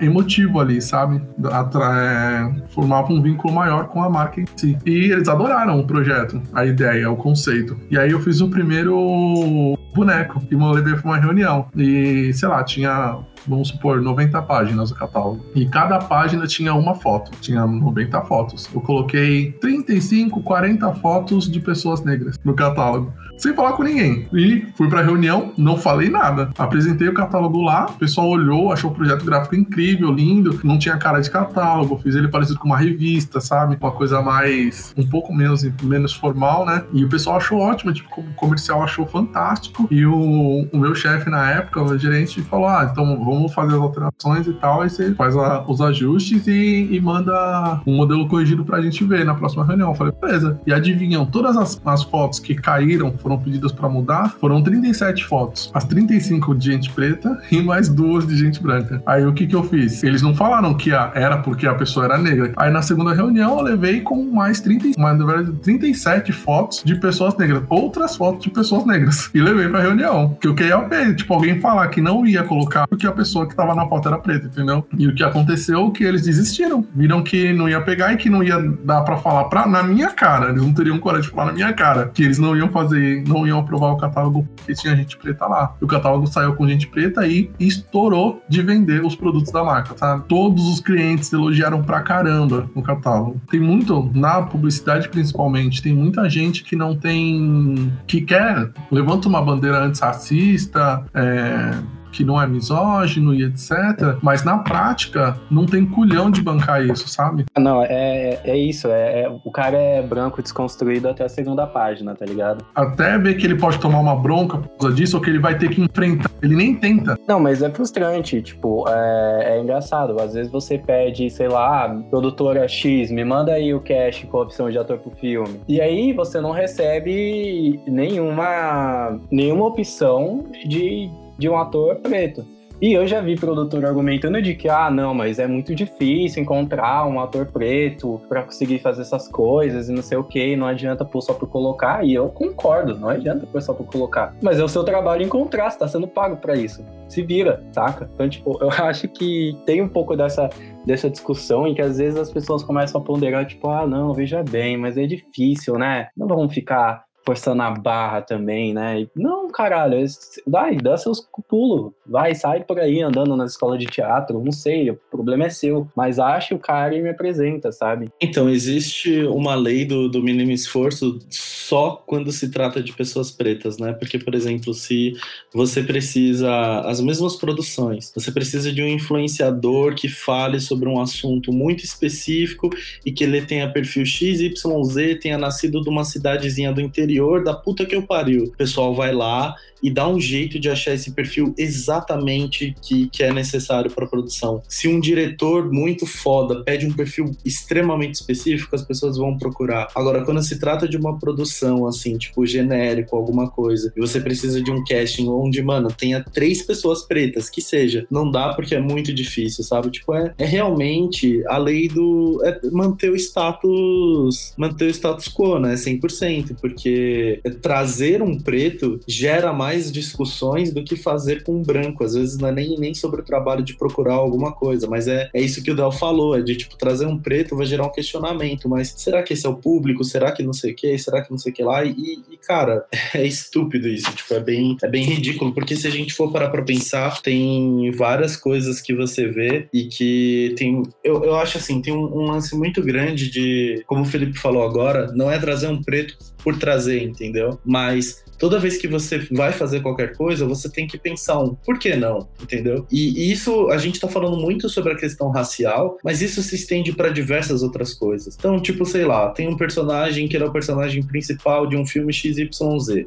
emotivo ali, sabe? Atra- é, formava um vínculo maior com a marca em si. E eles adoraram o projeto, a ideia, o conceito. E aí eu fiz o primeiro boneco e levei para uma reunião. E, sei lá, tinha vamos supor, 90 páginas o catálogo. E cada página tinha uma foto, tinha 90 fotos. Eu coloquei 35, 40 fotos de pessoas negras no catálogo. Sem falar com ninguém. E fui pra reunião, não falei nada. Apresentei o catálogo lá, o pessoal olhou, achou o projeto gráfico incrível, lindo. Não tinha cara de catálogo, fiz ele parecido com uma revista, sabe? Uma coisa mais, um pouco menos, menos formal, né? E o pessoal achou ótimo, tipo, o comercial achou fantástico. E o, o meu chefe na época, o gerente, falou: ah, então vamos fazer as alterações e tal. Aí você faz a- os ajustes e, e manda um modelo corrigido pra gente ver na próxima reunião. Eu falei, beleza. E adivinham, todas as, as fotos que caíram, foram pedidas pra mudar, foram 37 fotos. As 35 de gente preta e mais duas de gente branca. Aí o que que eu fiz? Eles não falaram que a- era porque a pessoa era negra. Aí na segunda reunião eu levei com mais 30, mais, na verdade, 37 fotos de pessoas negras. Outras fotos de pessoas negras. E levei pra reunião. Que eu queria ver, tipo, alguém falar que não ia colocar porque a pessoa que tava na foto era preta, entendeu? E o que aconteceu é que eles desistiram. Viram que não ia pegar e que não ia dar pra falar pra, na minha cara. Eles não teriam coragem de falar na minha cara. Que eles não iam fazer, não iam aprovar o catálogo porque tinha gente preta lá. E o catálogo saiu com gente preta e estourou de vender os produtos da marca, tá? Todos os clientes elogiaram pra caramba o catálogo. Tem muito, na publicidade principalmente, tem muita gente que não tem. que quer, levanta uma bandeira antirracista, é, que não é misógino e etc. Mas na prática, não tem culhão de bancar isso, sabe? Não, é, é isso. É, é, o cara é branco desconstruído até a segunda página, tá ligado? Até ver que ele pode tomar uma bronca por causa disso ou que ele vai ter que enfrentar. Ele nem tenta. Não, mas é frustrante. Tipo, é, é engraçado. Às vezes você pede, sei lá, produtora X, me manda aí o cash com a opção de ator pro filme. E aí você não recebe nenhuma, nenhuma opção de, de um ator preto. E eu já vi produtor argumentando de que, ah, não, mas é muito difícil encontrar um ator preto para conseguir fazer essas coisas e não sei o que, não adianta pôr só por colocar. E eu concordo, não adianta pôr só por colocar. Mas é o seu trabalho encontrar, você tá sendo pago para isso. Se vira, saca? Então, tipo, eu (laughs) acho que tem um pouco dessa, dessa discussão em que às vezes as pessoas começam a ponderar, tipo, ah, não, veja bem, mas é difícil, né? Não vamos ficar forçando a barra também, né? Não, caralho, vai, dá seus pulos, vai, sai por aí andando na escola de teatro, não sei, o problema é seu, mas acha o cara e me apresenta, sabe? Então, existe uma lei do, do mínimo esforço só quando se trata de pessoas pretas, né? Porque, por exemplo, se você precisa, as mesmas produções, você precisa de um influenciador que fale sobre um assunto muito específico e que ele tenha perfil XYZ, tenha nascido de uma cidadezinha do interior interior da puta que eu pariu. O pessoal vai lá e dá um jeito de achar esse perfil exatamente que, que é necessário para produção. Se um diretor muito foda pede um perfil extremamente específico, as pessoas vão procurar. Agora, quando se trata de uma produção assim, tipo genérico, alguma coisa, e você precisa de um casting onde, mano, tenha três pessoas pretas, que seja, não dá porque é muito difícil, sabe? Tipo, é, é realmente a lei do. É manter o status. Manter o status quo, né? 100%, porque trazer um preto gera mais discussões do que fazer com branco. Às vezes não é nem, nem sobre o trabalho de procurar alguma coisa, mas é, é isso que o Del falou, é de tipo, trazer um preto vai gerar um questionamento, mas será que esse é o público? Será que não sei o que? Será que não sei o que lá? E, e, cara, (laughs) é estúpido isso, tipo, é bem, é bem ridículo, porque se a gente for parar pra pensar, tem várias coisas que você vê e que tem, eu, eu acho assim, tem um, um lance muito grande de, como o Felipe falou agora, não é trazer um preto por trazer, entendeu? Mas toda vez que você vai fazer qualquer coisa, você tem que pensar um por que não, entendeu? E, isso a gente tá falando muito sobre a questão racial, mas isso se estende para diversas outras coisas. Então, tipo, sei lá, tem um personagem que ele é o personagem principal de um filme XYZ.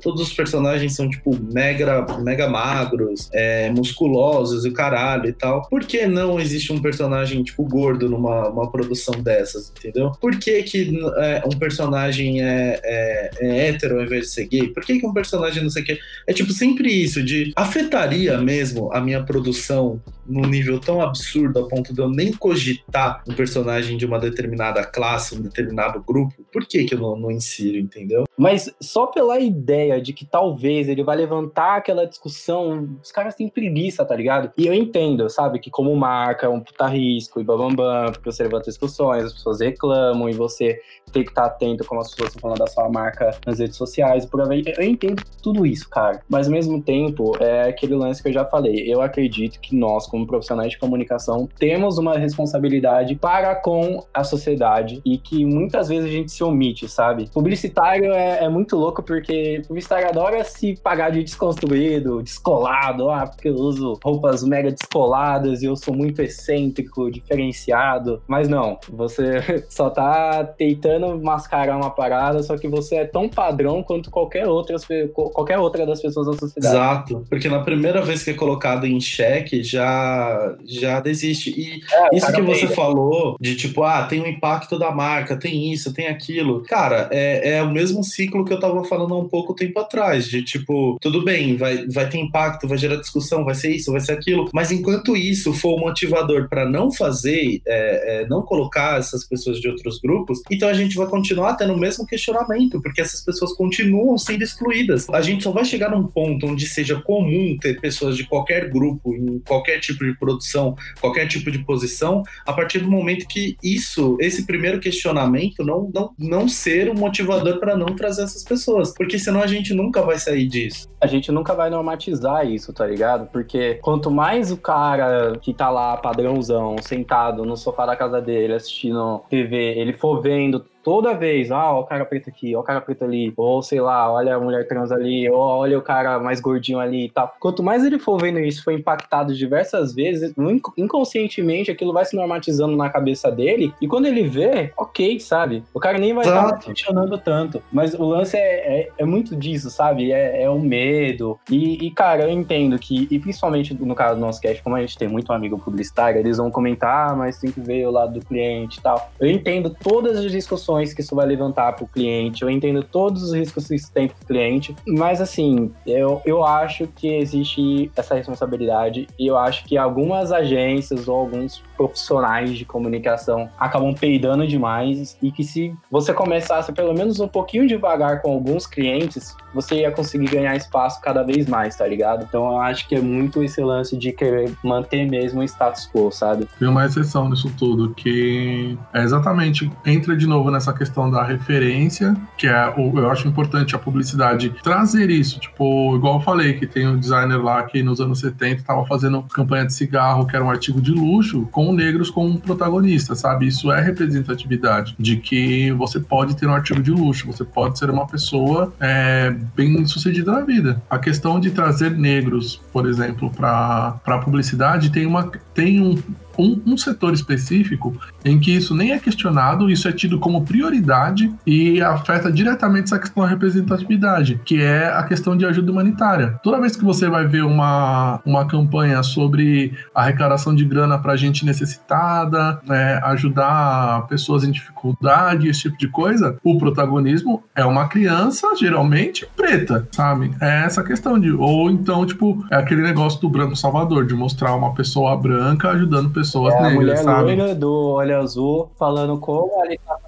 Todos os personagens são, tipo, mega, mega magros, é, musculosos e caralho e tal. Por que não existe um personagem, tipo, gordo numa uma produção dessas, entendeu? Por que que é, um personagem é, é, é hétero ao invés de ser gay? Por que que um personagem não sei o quê. É tipo sempre isso, de afetaria mesmo a minha produção num nível tão absurdo a ponto de eu nem cogitar um personagem de uma determinada classe, um determinado grupo. Por que, que eu não, não insiro, entendeu? Mas só pela ideia de que talvez ele vai levantar aquela discussão, os caras têm preguiça, tá ligado? E eu entendo, sabe, que como marca é um puta risco e babambam, porque você levanta discussões, as pessoas reclamam e você tem que estar atento como as pessoas estão falando da sua marca nas redes sociais, por aí. Eu entendo tudo isso, cara. Mas ao mesmo tempo, é aquele lance que eu já falei. Eu acredito que nós, como profissionais de comunicação, temos uma responsabilidade para com a sociedade e que muitas vezes a gente se omite, sabe? Publicitário é, é muito louco porque publicitário adora se pagar de desconstruído, descolado, ah, porque eu uso roupas mega descoladas e eu sou muito excêntrico, diferenciado. Mas não, você (laughs) só tá tentando mascarar uma parada, só que você é tão padrão quanto qualquer outra, qualquer outra das pessoas da sociedade. Exato, porque na primeira vez que é colocado em xeque, já, já desiste. E é, isso que você falou, de tipo, ah, tem o impacto da marca, tem isso, tem aquilo. Cara, é, é o mesmo ciclo que eu tava falando há um pouco tempo atrás, de tipo, tudo bem, vai, vai ter impacto, vai gerar discussão, vai ser isso, vai ser aquilo, mas enquanto isso for o motivador para não fazer, é, é, não colocar essas pessoas de outros grupos, então a gente vai continuar tendo o mesmo questionamento, porque essas pessoas continuam sendo excluídas. A gente só vai chegar num ponto onde seja comum ter pessoas de qualquer grupo, em qualquer tipo de produção, qualquer tipo de posição, a partir do momento que isso, esse primeiro questionamento, não, não, não ser um motivador para não trazer essas pessoas. Porque senão a gente nunca vai sair disso. A gente nunca vai normatizar isso, tá ligado? Porque quanto mais o cara que tá lá, padrãozão, sentado no sofá da casa dele, assistindo TV, ele for vendo toda vez, ah, ó o cara preto aqui, ó o cara preto ali, ou sei lá, olha a mulher trans ali, ou olha o cara mais gordinho ali e tal. Quanto mais ele for vendo isso, foi impactado diversas vezes, inconscientemente aquilo vai se normatizando na cabeça dele, e quando ele vê, ok, sabe? O cara nem vai estar funcionando tanto. Mas o lance é, é, é muito disso, sabe? É, é o medo. E, e, cara, eu entendo que, e principalmente no caso do nosso cast, como a gente tem muito amigo publicitário, eles vão comentar, ah, mas tem que ver o lado do cliente e tal. Eu entendo todas as discussões que isso vai levantar para o cliente, eu entendo todos os riscos que isso tem para o cliente, mas assim, eu, eu acho que existe essa responsabilidade e eu acho que algumas agências ou alguns profissionais de comunicação acabam peidando demais e que se você começasse pelo menos um pouquinho devagar com alguns clientes, você ia conseguir ganhar espaço cada vez mais, tá ligado? Então eu acho que é muito esse lance de querer manter mesmo o status quo, sabe? Tem uma exceção nisso tudo, que é exatamente, entra de novo nessa questão da referência, que é, eu acho importante a publicidade trazer isso, tipo, igual eu falei, que tem um designer lá que nos anos 70 estava fazendo campanha de cigarro, que era um artigo de luxo, com negros como protagonista, sabe? Isso é representatividade, de que você pode ter um artigo de luxo, você pode ser uma pessoa é, bem sucedida na vida. A questão de trazer negros, por exemplo, para a publicidade tem, uma, tem um, um, um, setor específico em que isso nem é questionado, isso é tido como prioridade e afeta diretamente essa questão da representatividade, que é a questão de ajuda humanitária. Toda vez que você vai ver uma, uma campanha sobre arrecadação de grana para gente necessitada, é, ajudar pessoas em dificuldade, esse tipo de coisa, o protagonismo é uma criança, geralmente preta, sabe? É essa questão de. Ou então, tipo, é aquele negócio do branco salvador, de mostrar uma pessoa branca ajudando pessoas pessoas é, negras, a mulher sabe? do olho azul falando como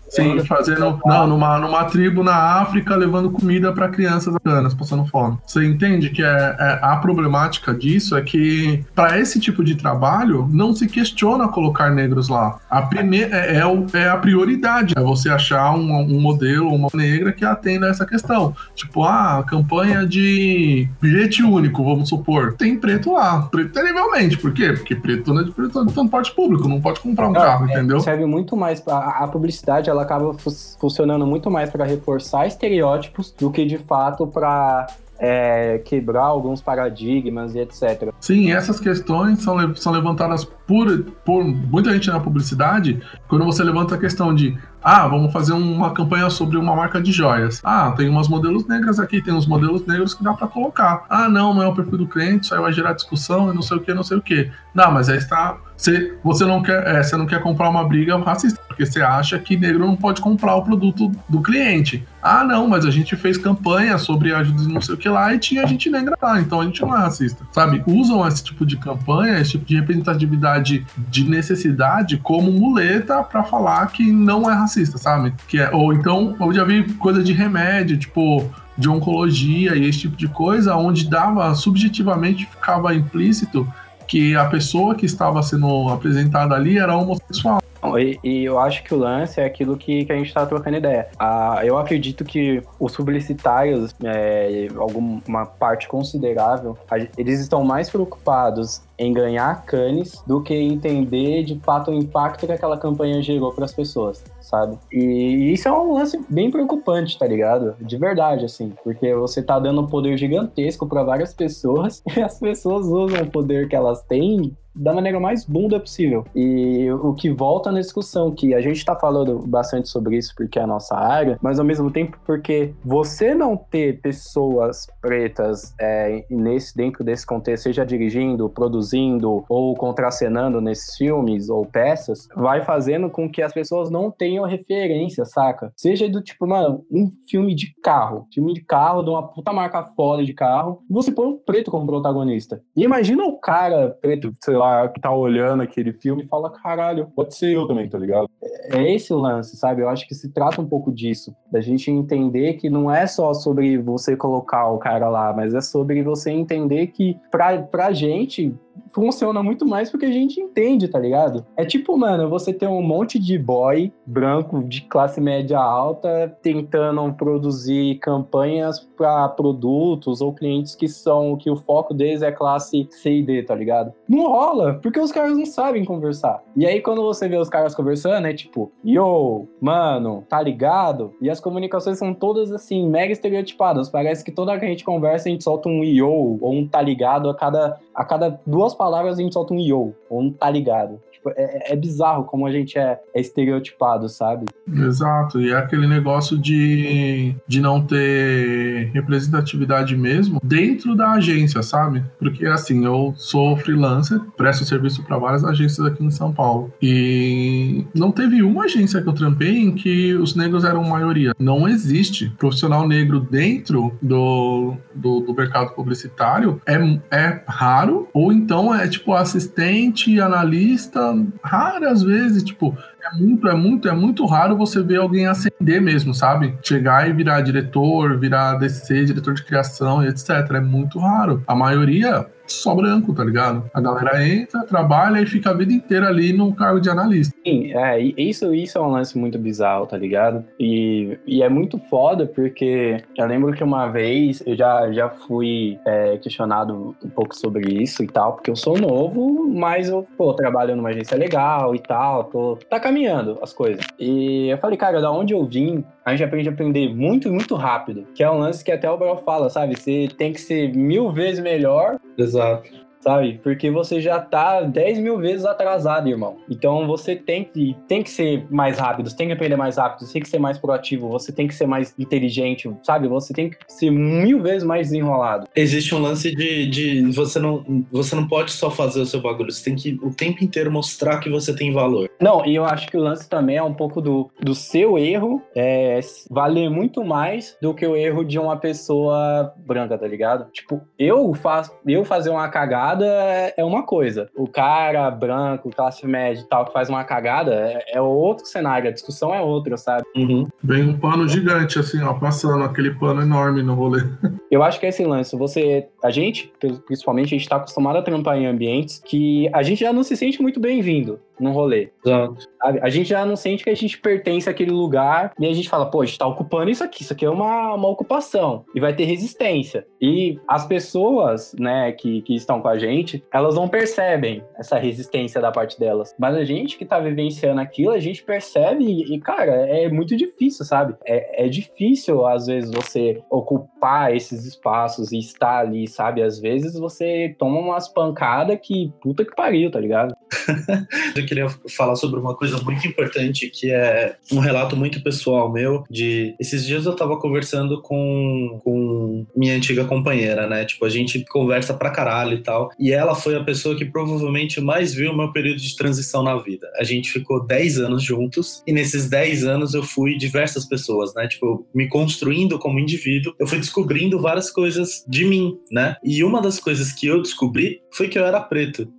Sim, fazendo. Não, numa, numa tribo na África levando comida para crianças africanas passando fome. Você entende que é, é a problemática disso é que para esse tipo de trabalho não se questiona colocar negros lá. A primeira é, é, é a prioridade. É você achar um, um modelo, uma negra que atenda a essa questão. Tipo, ah, campanha de bilhete único, vamos supor. Tem preto lá. Preto terrivelmente. Por quê? Porque preto não é de preto, então parte público, não pode comprar um não, carro, é, entendeu? Serve muito mais. A, a publicidade, ela ela acaba fu funcionando muito mais para reforçar estereótipos do que de fato para é, quebrar alguns paradigmas e etc. Sim, essas questões são, são levantadas por, por muita gente na publicidade quando você levanta a questão de ah, vamos fazer uma campanha sobre uma marca de joias. Ah, tem umas modelos negras aqui, tem uns modelos negros que dá para colocar. Ah, não, não é o perfil do cliente, isso aí vai gerar discussão e não sei o que, não sei o que. Não, mas aí está. Você, você, não quer, é, você não quer comprar uma briga racista, porque você acha que negro não pode comprar o produto do cliente. Ah, não, mas a gente fez campanha sobre ajuda não sei o que lá e tinha gente negra lá, então a gente não é racista. Sabe? Usam esse tipo de campanha, esse tipo de representatividade de necessidade como muleta para falar que não é racista racista, sabe? Que é, ou então, eu já vi coisa de remédio, tipo, de oncologia e esse tipo de coisa, onde dava, subjetivamente ficava implícito que a pessoa que estava sendo apresentada ali era homossexual. E, e, eu acho que o lance é aquilo que, que a gente está trocando ideia. Ah, eu acredito que os publicitários, é, alguma parte considerável, eles estão mais preocupados em ganhar canes do que entender de fato o impacto que aquela campanha gerou para as pessoas, sabe? E isso é um lance bem preocupante, tá ligado? De verdade, assim, porque você tá dando um poder gigantesco para várias pessoas (laughs) e as pessoas usam o poder que elas têm da maneira mais bunda possível. E o que volta na discussão, que a gente está falando bastante sobre isso porque é a nossa área, mas ao mesmo tempo porque você não ter pessoas pretas é, nesse, dentro desse contexto, seja dirigindo, produzindo ou contracenando nesses filmes ou peças, vai fazendo com que as pessoas não tenham referência, saca? Seja do tipo, mano, um filme de carro, filme de carro, de uma puta marca foda de carro, você põe um preto como protagonista. E imagina o cara preto, sei lá, que tá olhando aquele filme e fala, caralho, pode ser eu também, tá ligado? É esse o lance, sabe? Eu acho que se trata um pouco disso, da gente entender que não é só sobre você colocar o cara lá, mas é sobre você entender que pra, pra gente funciona muito mais porque a gente entende, tá ligado? É tipo, mano, você tem um monte de boy branco de classe média alta tentando produzir campanhas para produtos ou clientes que são que o foco deles é classe C e D, tá ligado? Não rola, porque os caras não sabem conversar. E aí quando você vê os caras conversando, é tipo, yo, mano, tá ligado? E as comunicações são todas assim, mega estereotipadas. Parece que toda que a gente conversa, a gente solta um yo ou um tá ligado a cada, a cada duas palavras a gente solta um yo ou um tá ligado. Tipo, é, é, bizarro como a gente é, é, estereotipado, sabe? Exato, e é aquele negócio de, de não ter representatividade mesmo dentro da agência, sabe? Porque assim, eu sou freelancer, presto serviço para várias agências aqui em São Paulo. E não teve uma agência que eu trampei em que os negros eram maioria. Não existe profissional negro dentro do, do, do mercado publicitário. É, é raro, ou então é tipo assistente, analista, raras vezes, tipo, é muito, é muito, é muito raro você ver alguém ascender mesmo, sabe? Chegar e virar diretor, virar DC, diretor de criação e etc. É muito raro. A maioria só branco, tá ligado? A galera entra, trabalha e fica a vida inteira ali no cargo de analista. Sim, é, isso, isso é um lance muito bizarro, tá ligado? E, e é muito foda porque eu lembro que uma vez eu já, já fui é, questionado um pouco sobre isso e tal, porque eu sou novo, mas eu, pô, trabalho numa agência legal e tal, tô, tá caminhando as coisas. E eu falei, cara, da onde eu vim, a gente aprende a aprender muito, muito rápido. Que é um lance que até o Bro fala, sabe? Você tem que ser mil vezes melhor. Exato sabe? Porque você já tá 10 mil vezes atrasado, irmão. Então você tem que, tem que ser mais rápido, você tem que aprender mais rápido, você tem que ser mais proativo, você tem que ser mais inteligente, sabe? Você tem que ser mil vezes mais desenrolado. Existe um lance de, de você, não, você não pode só fazer o seu bagulho, você tem que o tempo inteiro mostrar que você tem valor. Não, e eu acho que o lance também é um pouco do, do seu erro é, valer muito mais do que o erro de uma pessoa branca, tá ligado? Tipo, eu, faz, eu fazer uma cagada cagada é, é uma coisa. O cara branco, classe média e tal, que faz uma cagada é, é outro cenário, a discussão é outra, sabe? Uhum. Vem um pano gigante, assim, ó, passando aquele pano enorme no rolê. (laughs) Eu acho que é esse lance. Você, a gente, principalmente, a gente tá acostumado a trampar em ambientes que a gente já não se sente muito bem-vindo num rolê. Exato. A gente já não sente que a gente pertence àquele lugar e a gente fala, pô, a gente tá ocupando isso aqui, isso aqui é uma, uma ocupação e vai ter resistência. E as pessoas, né, que, que estão com a gente, elas não percebem essa resistência da parte delas. Mas a gente que tá vivenciando aquilo, a gente percebe e, e cara, é muito difícil, sabe? É, é difícil, às vezes, você ocupar esses espaços e estar ali, sabe? Às vezes você toma umas pancadas que puta que pariu, tá ligado? (laughs) queria falar sobre uma coisa muito importante, que é um relato muito pessoal meu. De esses dias eu tava conversando com, com minha antiga companheira, né? Tipo, a gente conversa pra caralho e tal. E ela foi a pessoa que provavelmente mais viu o meu período de transição na vida. A gente ficou 10 anos juntos, e nesses 10 anos eu fui diversas pessoas, né? Tipo, me construindo como indivíduo, eu fui descobrindo várias coisas de mim, né? E uma das coisas que eu descobri foi que eu era preto.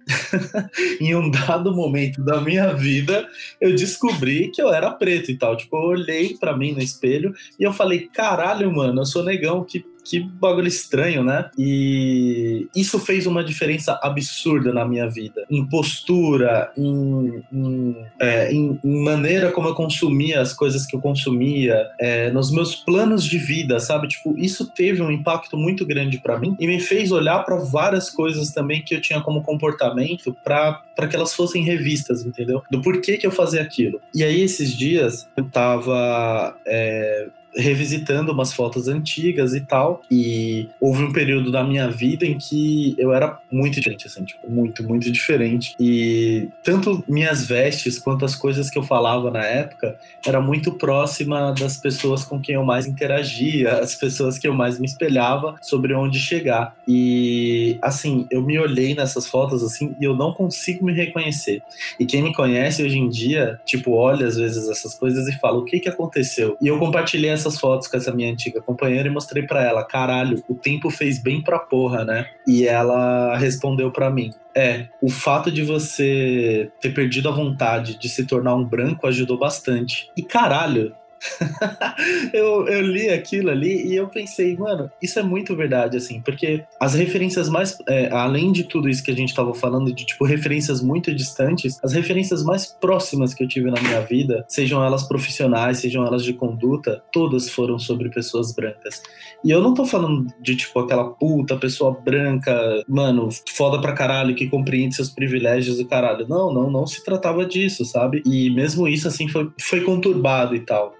(laughs) em um dado momento da minha vida, eu descobri que eu era preto e tal. Tipo, eu olhei para mim no espelho e eu falei: caralho, mano, eu sou negão, que que bagulho estranho, né? E isso fez uma diferença absurda na minha vida. Em postura, em, em, é, em, em maneira como eu consumia as coisas que eu consumia, é, nos meus planos de vida, sabe? Tipo, isso teve um impacto muito grande para mim e me fez olhar para várias coisas também que eu tinha como comportamento para que elas fossem revistas, entendeu? Do porquê que eu fazia aquilo. E aí, esses dias, eu tava é, revisitando umas fotos antigas e tal. E houve um período da minha vida em que eu era muito diferente, assim, tipo, muito, muito diferente. E tanto minhas vestes quanto as coisas que eu falava na época era muito próxima das pessoas com quem eu mais interagia, (laughs) as pessoas que eu mais me espelhava sobre onde chegar. E assim, eu me olhei nessas fotos assim e eu não consigo me reconhecer. E quem me conhece hoje em dia, tipo, olha às vezes essas coisas e fala: "O que que aconteceu?". E eu compartilhei essas fotos com essa minha antiga companheira e mostrei para ela, caralho, o tempo fez bem pra porra, né? E ela respondeu para mim, é, o fato de você ter perdido a vontade de se tornar um branco ajudou bastante. E caralho, (laughs) eu, eu li aquilo ali e eu pensei, mano, isso é muito verdade, assim, porque as referências mais, é, além de tudo isso que a gente tava falando, de tipo referências muito distantes, as referências mais próximas que eu tive na minha vida, sejam elas profissionais, sejam elas de conduta, todas foram sobre pessoas brancas. E eu não tô falando de tipo aquela puta pessoa branca, mano, foda pra caralho, que compreende seus privilégios e caralho. Não, não, não se tratava disso, sabe? E mesmo isso, assim, foi, foi conturbado e tal.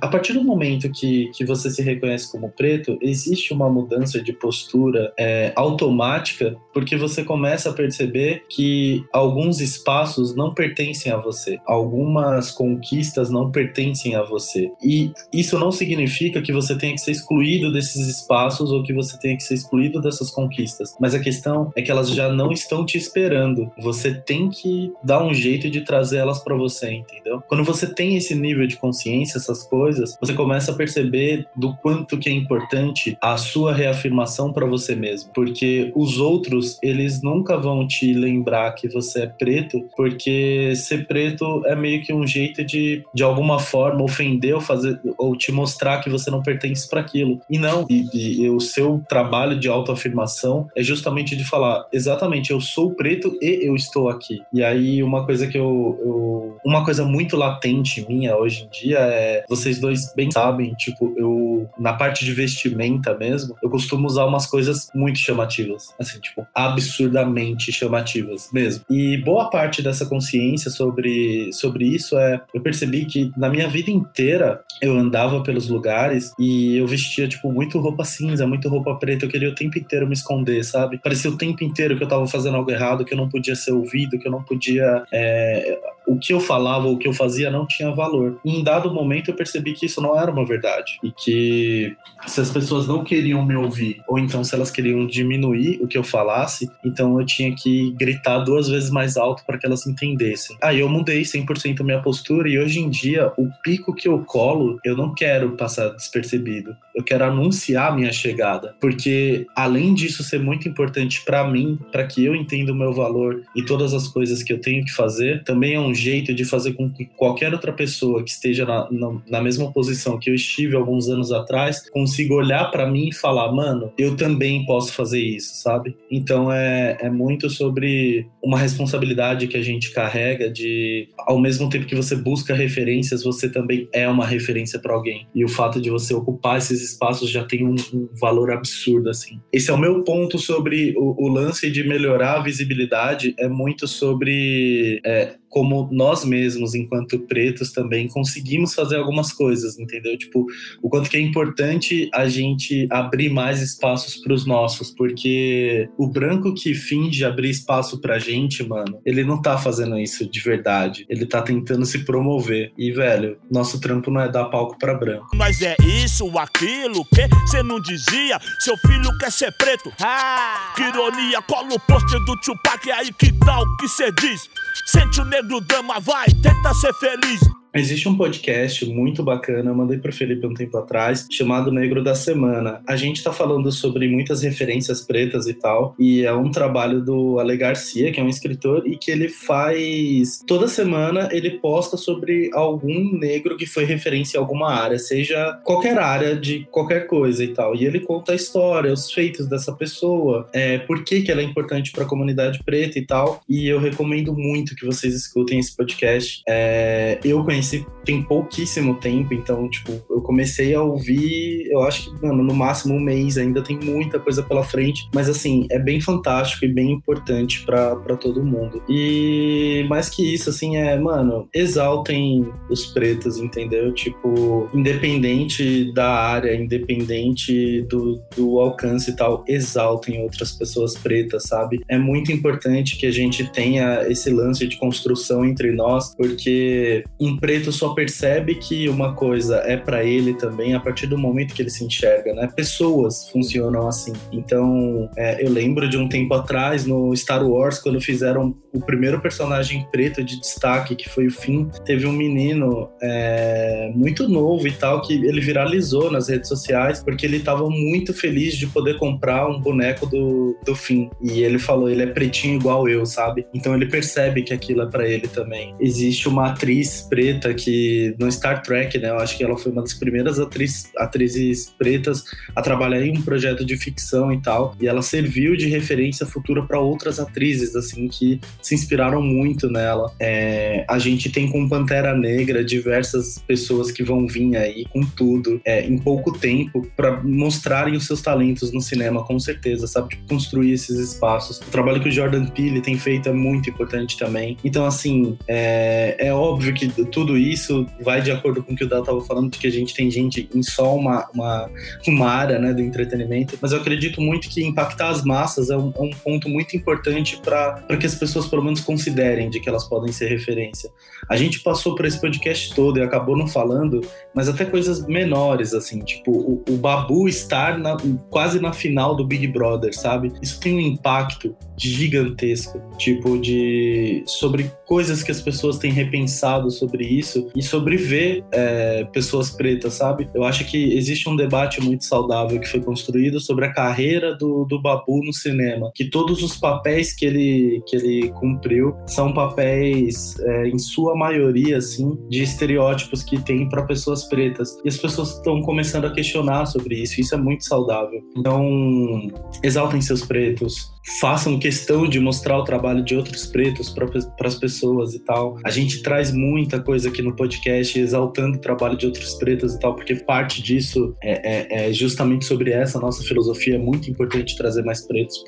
A partir do momento que, que você se reconhece como preto, existe uma mudança de postura é, automática, porque você começa a perceber que alguns espaços não pertencem a você, algumas conquistas não pertencem a você. E isso não significa que você tenha que ser excluído desses espaços ou que você tenha que ser excluído dessas conquistas, mas a questão é que elas já não estão te esperando. Você tem que dar um jeito de trazer elas para você, entendeu? Quando você tem esse nível de consciência, essas coisas, você começa a perceber do quanto que é importante a sua reafirmação para você mesmo, porque os outros, eles nunca vão te lembrar que você é preto, porque ser preto é meio que um jeito de de alguma forma ofender ou fazer ou te mostrar que você não pertence para aquilo. E não, e, e, e o seu trabalho de autoafirmação é justamente de falar, exatamente, eu sou preto e eu estou aqui. E aí uma coisa que eu, eu uma coisa muito latente minha hoje em dia é, vocês dois bem sabem, tipo, eu na parte de vestimenta mesmo, eu costumo usar umas coisas muito chamativas, assim, tipo, absurdamente chamativas mesmo. E boa parte dessa consciência sobre sobre isso é eu percebi que na minha vida inteira eu andava pelos lugares e eu vestia, tipo, muito roupa cinza, muito roupa preta. Eu queria o tempo inteiro me esconder, sabe? Parecia o tempo inteiro que eu tava fazendo algo errado, que eu não podia ser ouvido, que eu não podia. É o que eu falava, o que eu fazia não tinha valor. E em dado momento eu percebi que isso não era uma verdade e que se as pessoas não queriam me ouvir ou então se elas queriam diminuir o que eu falasse, então eu tinha que gritar duas vezes mais alto para que elas entendessem. Aí eu mudei 100% minha postura e hoje em dia o pico que eu colo, eu não quero passar despercebido. Eu quero anunciar a minha chegada, porque além disso ser muito importante para mim, para que eu entenda o meu valor e todas as coisas que eu tenho que fazer, também é um jeito de fazer com que qualquer outra pessoa que esteja na, na, na mesma posição que eu estive alguns anos atrás consiga olhar para mim e falar, mano, eu também posso fazer isso, sabe? Então é, é muito sobre uma responsabilidade que a gente carrega de, ao mesmo tempo que você busca referências, você também é uma referência para alguém. E o fato de você ocupar esses espaços já tem um, um valor absurdo, assim. Esse é o meu ponto sobre o, o lance de melhorar a visibilidade, é muito sobre é, como nós mesmos, enquanto pretos, também conseguimos fazer algumas coisas, entendeu? Tipo, o quanto que é importante a gente abrir mais espaços para os nossos, porque o branco que finge abrir espaço pra gente, mano, ele não tá fazendo isso de verdade. Ele tá tentando se promover. E, velho, nosso trampo não é dar palco para branco. Mas é isso, aquilo que você não dizia. Seu filho quer ser preto. Ah, que ironia, cola o pôster do Tupac, aí que tal que você diz? Sente o negro vai, tenta ser feliz. Existe um podcast muito bacana, eu mandei pro Felipe um tempo atrás, chamado Negro da Semana. A gente tá falando sobre muitas referências pretas e tal, e é um trabalho do Ale Garcia, que é um escritor, e que ele faz. Toda semana ele posta sobre algum negro que foi referência em alguma área, seja qualquer área de qualquer coisa e tal. E ele conta a história, os feitos dessa pessoa, é, por que, que ela é importante para a comunidade preta e tal. E eu recomendo muito que vocês escutem esse podcast. É, eu conheci conheci tem pouquíssimo tempo, então, tipo, eu comecei a ouvir, eu acho que, mano, no máximo um mês, ainda tem muita coisa pela frente, mas assim, é bem fantástico e bem importante para todo mundo. E mais que isso, assim, é, mano, exaltem os pretos, entendeu? Tipo, independente da área, independente do, do alcance e tal, exaltem outras pessoas pretas, sabe? É muito importante que a gente tenha esse lance de construção entre nós, porque um preto só percebe que uma coisa é para ele também a partir do momento que ele se enxerga, né? Pessoas funcionam assim. Então, é, eu lembro de um tempo atrás no Star Wars, quando fizeram o primeiro personagem preto de destaque, que foi o Finn, teve um menino é, muito novo e tal, que ele viralizou nas redes sociais, porque ele estava muito feliz de poder comprar um boneco do, do Finn. E ele falou, ele é pretinho igual eu, sabe? Então ele percebe que aquilo é para ele também. Existe uma atriz preta que no Star Trek, né? Eu acho que ela foi uma das primeiras atriz, atrizes pretas a trabalhar em um projeto de ficção e tal. E ela serviu de referência futura para outras atrizes, assim, que se inspiraram muito nela. É, a gente tem com Pantera Negra diversas pessoas que vão vir aí com tudo é, em pouco tempo para mostrarem os seus talentos no cinema, com certeza, sabe? Tipo, construir esses espaços. O trabalho que o Jordan Peele tem feito é muito importante também. Então, assim, é, é óbvio que tudo isso vai de acordo com o que o Dal estava falando, de que a gente tem gente em só uma, uma, uma área né, do entretenimento, mas eu acredito muito que impactar as massas é um, é um ponto muito importante para que as pessoas, pelo menos, considerem de que elas podem ser referência. A gente passou por esse podcast todo e acabou não falando, mas até coisas menores, assim, tipo, o, o Babu estar na, quase na final do Big Brother, sabe? Isso tem um impacto gigantesco, tipo, de sobre coisas que as pessoas têm repensado sobre isso e sobre ver é, pessoas pretas, sabe? Eu acho que existe um debate muito saudável que foi construído sobre a carreira do, do Babu no cinema, que todos os papéis que ele, que ele cumpriu são papéis, é, em sua maioria, assim, de estereótipos que tem para pessoas pretas. E as pessoas estão começando a questionar sobre isso, isso é muito saudável. Então, exaltem seus pretos, façam questão de mostrar o trabalho de outros pretos para as pessoas e tal. A gente traz muita coisa aqui no podcast exaltando o trabalho de outros pretos e tal, porque parte disso é, é, é justamente sobre essa nossa filosofia. É muito importante trazer mais pretos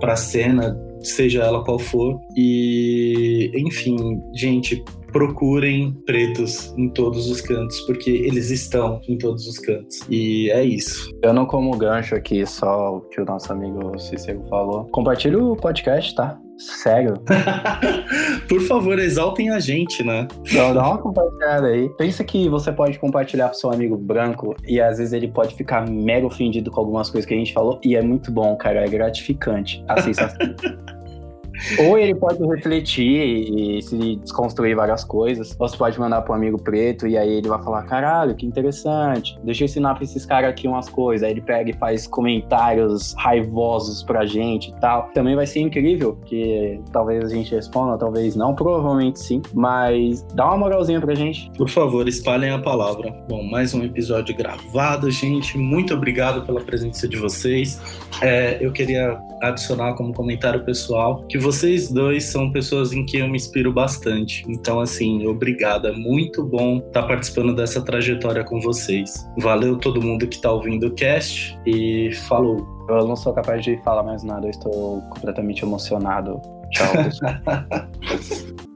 para a cena, seja ela qual for. E, enfim, gente, procurem pretos em todos os cantos, porque eles estão em todos os cantos. E é isso. Eu não como gancho aqui, só o que o nosso amigo Cícero falou. Compartilhe o podcast, tá? Sério. (laughs) Por favor, exaltem a gente, né? Então, dá uma compartilhada aí. Pensa que você pode compartilhar pro seu amigo branco e às vezes ele pode ficar mega ofendido com algumas coisas que a gente falou e é muito bom, cara. É gratificante a sensação. (laughs) Ou ele pode refletir e se desconstruir várias coisas. Ou você pode mandar pro amigo preto e aí ele vai falar: caralho, que interessante. Deixa eu ensinar pra esses caras aqui umas coisas. Aí ele pega e faz comentários raivosos pra gente e tal. Também vai ser incrível, que talvez a gente responda, talvez não, provavelmente sim. Mas dá uma moralzinha pra gente. Por favor, espalhem a palavra. Bom, mais um episódio gravado, gente. Muito obrigado pela presença de vocês. É, eu queria adicionar como comentário pessoal que vocês dois são pessoas em quem eu me inspiro bastante. Então, assim, obrigada. Muito bom estar participando dessa trajetória com vocês. Valeu todo mundo que está ouvindo o cast e falou. Eu não sou capaz de falar mais nada, eu estou completamente emocionado. Tchau. (laughs)